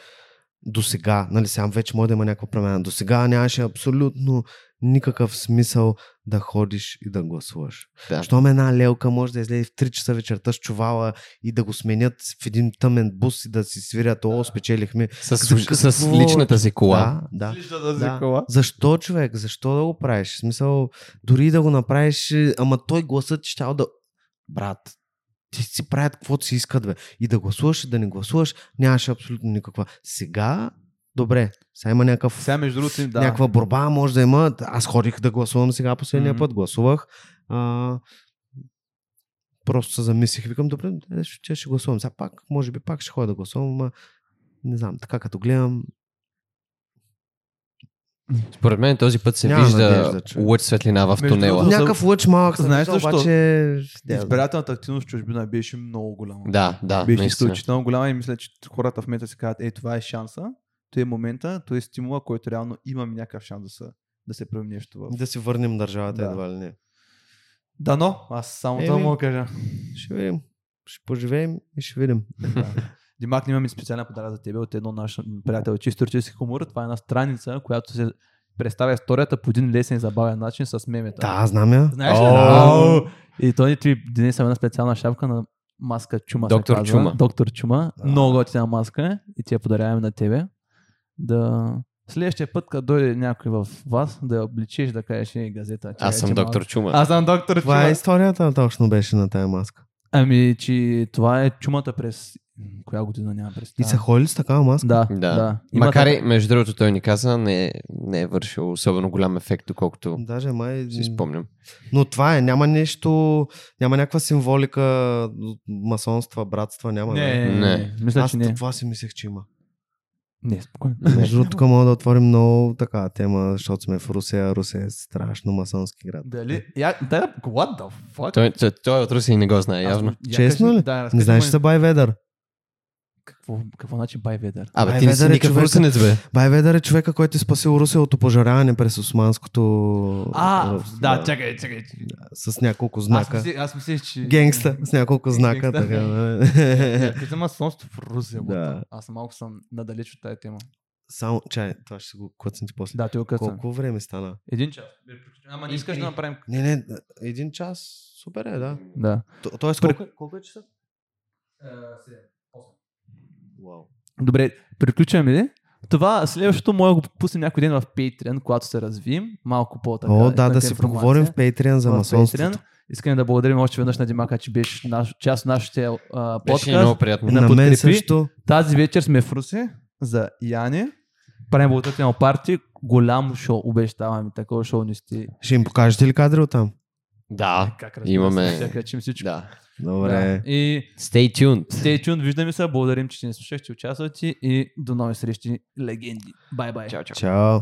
до сега, нали сега вече може да има някаква промяна, до сега нямаше абсолютно никакъв смисъл да ходиш и да гласуваш. Да. Щом една лелка може да излезе в 3 часа вечерта с чувала и да го сменят в един тъмен бус и да си свирят, о, спечелихме. С, Какво? с личната си кола. Да, да. Личната да. Да. кола. Защо, човек? Защо да го правиш? В смисъл, дори да го направиш, е, ама той гласът ти щял да... Брат, ти си правят каквото си искат, бе. И да гласуваш, и да не гласуваш, нямаше абсолютно никаква. Сега, добре, сега има някакъв, Сега между другото, да. някаква борба, може да има. Аз ходих да гласувам сега последния Мгм. път, гласувах. А, просто се замислих, викам, добре, е, ще, ще гласувам. Сега пак, може би пак ще ходя да гласувам, ама не знам, така като гледам, Според мен този път се Няма вижда надежда, лъч светлина в Между тунела. другото, Някакъв лъч малък съм Знаеш защо? обаче... Избирателната активност в чужбина беше много голяма. Да, да, беше наистина. изключително голяма и мисля, че хората в момента си казват, ей, това е шанса, то е момента, то е стимула, който реално имам някакъв шанс да се, да се правим нещо в... Да си върнем държавата Да. едва ли не. Дано, аз само това мога да кажа. Ще видим. Ще поживеем и ще видим. Да. Димак, имаме специален подарък за тебе от едно наш приятел, чисто исторически хумор. Това е една страница, която се представя историята по един лесен и забавен начин с мемета. Да, знам я. Знаеш ли? О! И той ти днес една специална шапка на маска Чума. се Доктор. Чума. Доктор Чума. Да. Много готина маска е и ти я подаряваме на тебе. Да следващия път, като дойде някой в вас, да я обличиш, да кажеш и газета. че Аз е, съм че доктор малко- Чума. Аз съм доктор Това е Чума. историята точно беше на тая маска. Ами, че това е чумата през... Коя година няма И представа. са ходили с такава маска? Да, Да. да. Има Макар така- и, между другото, той ни каза, не, не е вършил особено голям ефект, доколкото Даже май... си спомням. Но това е. Няма нещо... Няма някаква символика, масонства, братства, няма. Не, не, Не. не. Мисля, Аз че не. това си мислех, че има. Не, спокойно. Между другото, тук мога да отворим много така тема, защото сме в Русия. Русия е страшно масонски град. Дали? Я, да, what the fuck? Той, той, той от Русия не го знае, явно. Честно ли? Да, Не знаеш ли за Байведър? Какво, какво значи Байведър? Абе, ти не си е никакъв човека. русенец, бе. Байведър е човека, който е спасил Русия от опожаряване през османското... А, Рус- да, чакай, чакай. С няколко Аз знака. аз мислех, че... Генгста с няколко знака. Генгста. Така, нали? Като масонство в Русия. Да. Да. Аз малко съм надалеч от тази тема. Само, чай, това ще го клъцнем ти после. Да, ти го късам. Колко време стана? Един час. Ама не искаш да направим... Не, не, един час. Супер е, да. Да. То, тоест, колко, е- колко е часа? Вау. Добре, приключваме ли? Това следващото може да го пуснем някой ден в Patreon, когато се развием. Малко по-така. О, да, да си информация поговорим в Patreon за масонството. Искаме да благодарим още веднъж на Димака, че беше наш, част от нашите а, Беше ни много подкаст. приятно. на На мен също. Тази вечер сме в Руси за Яни. Правим благотворително парти. Голямо шоу, обещаваме. Такова шоу не сте. Ще им покажете ли кадри от там? Да, Как Имаме- Ще качим всичко. да. Добре. Да. И Stay tuned. stay tuned, виждаме се, благодарим, че ни слушахте, участвате и до нови срещи, легенди. Бай-бай. Чао, чао. Чао.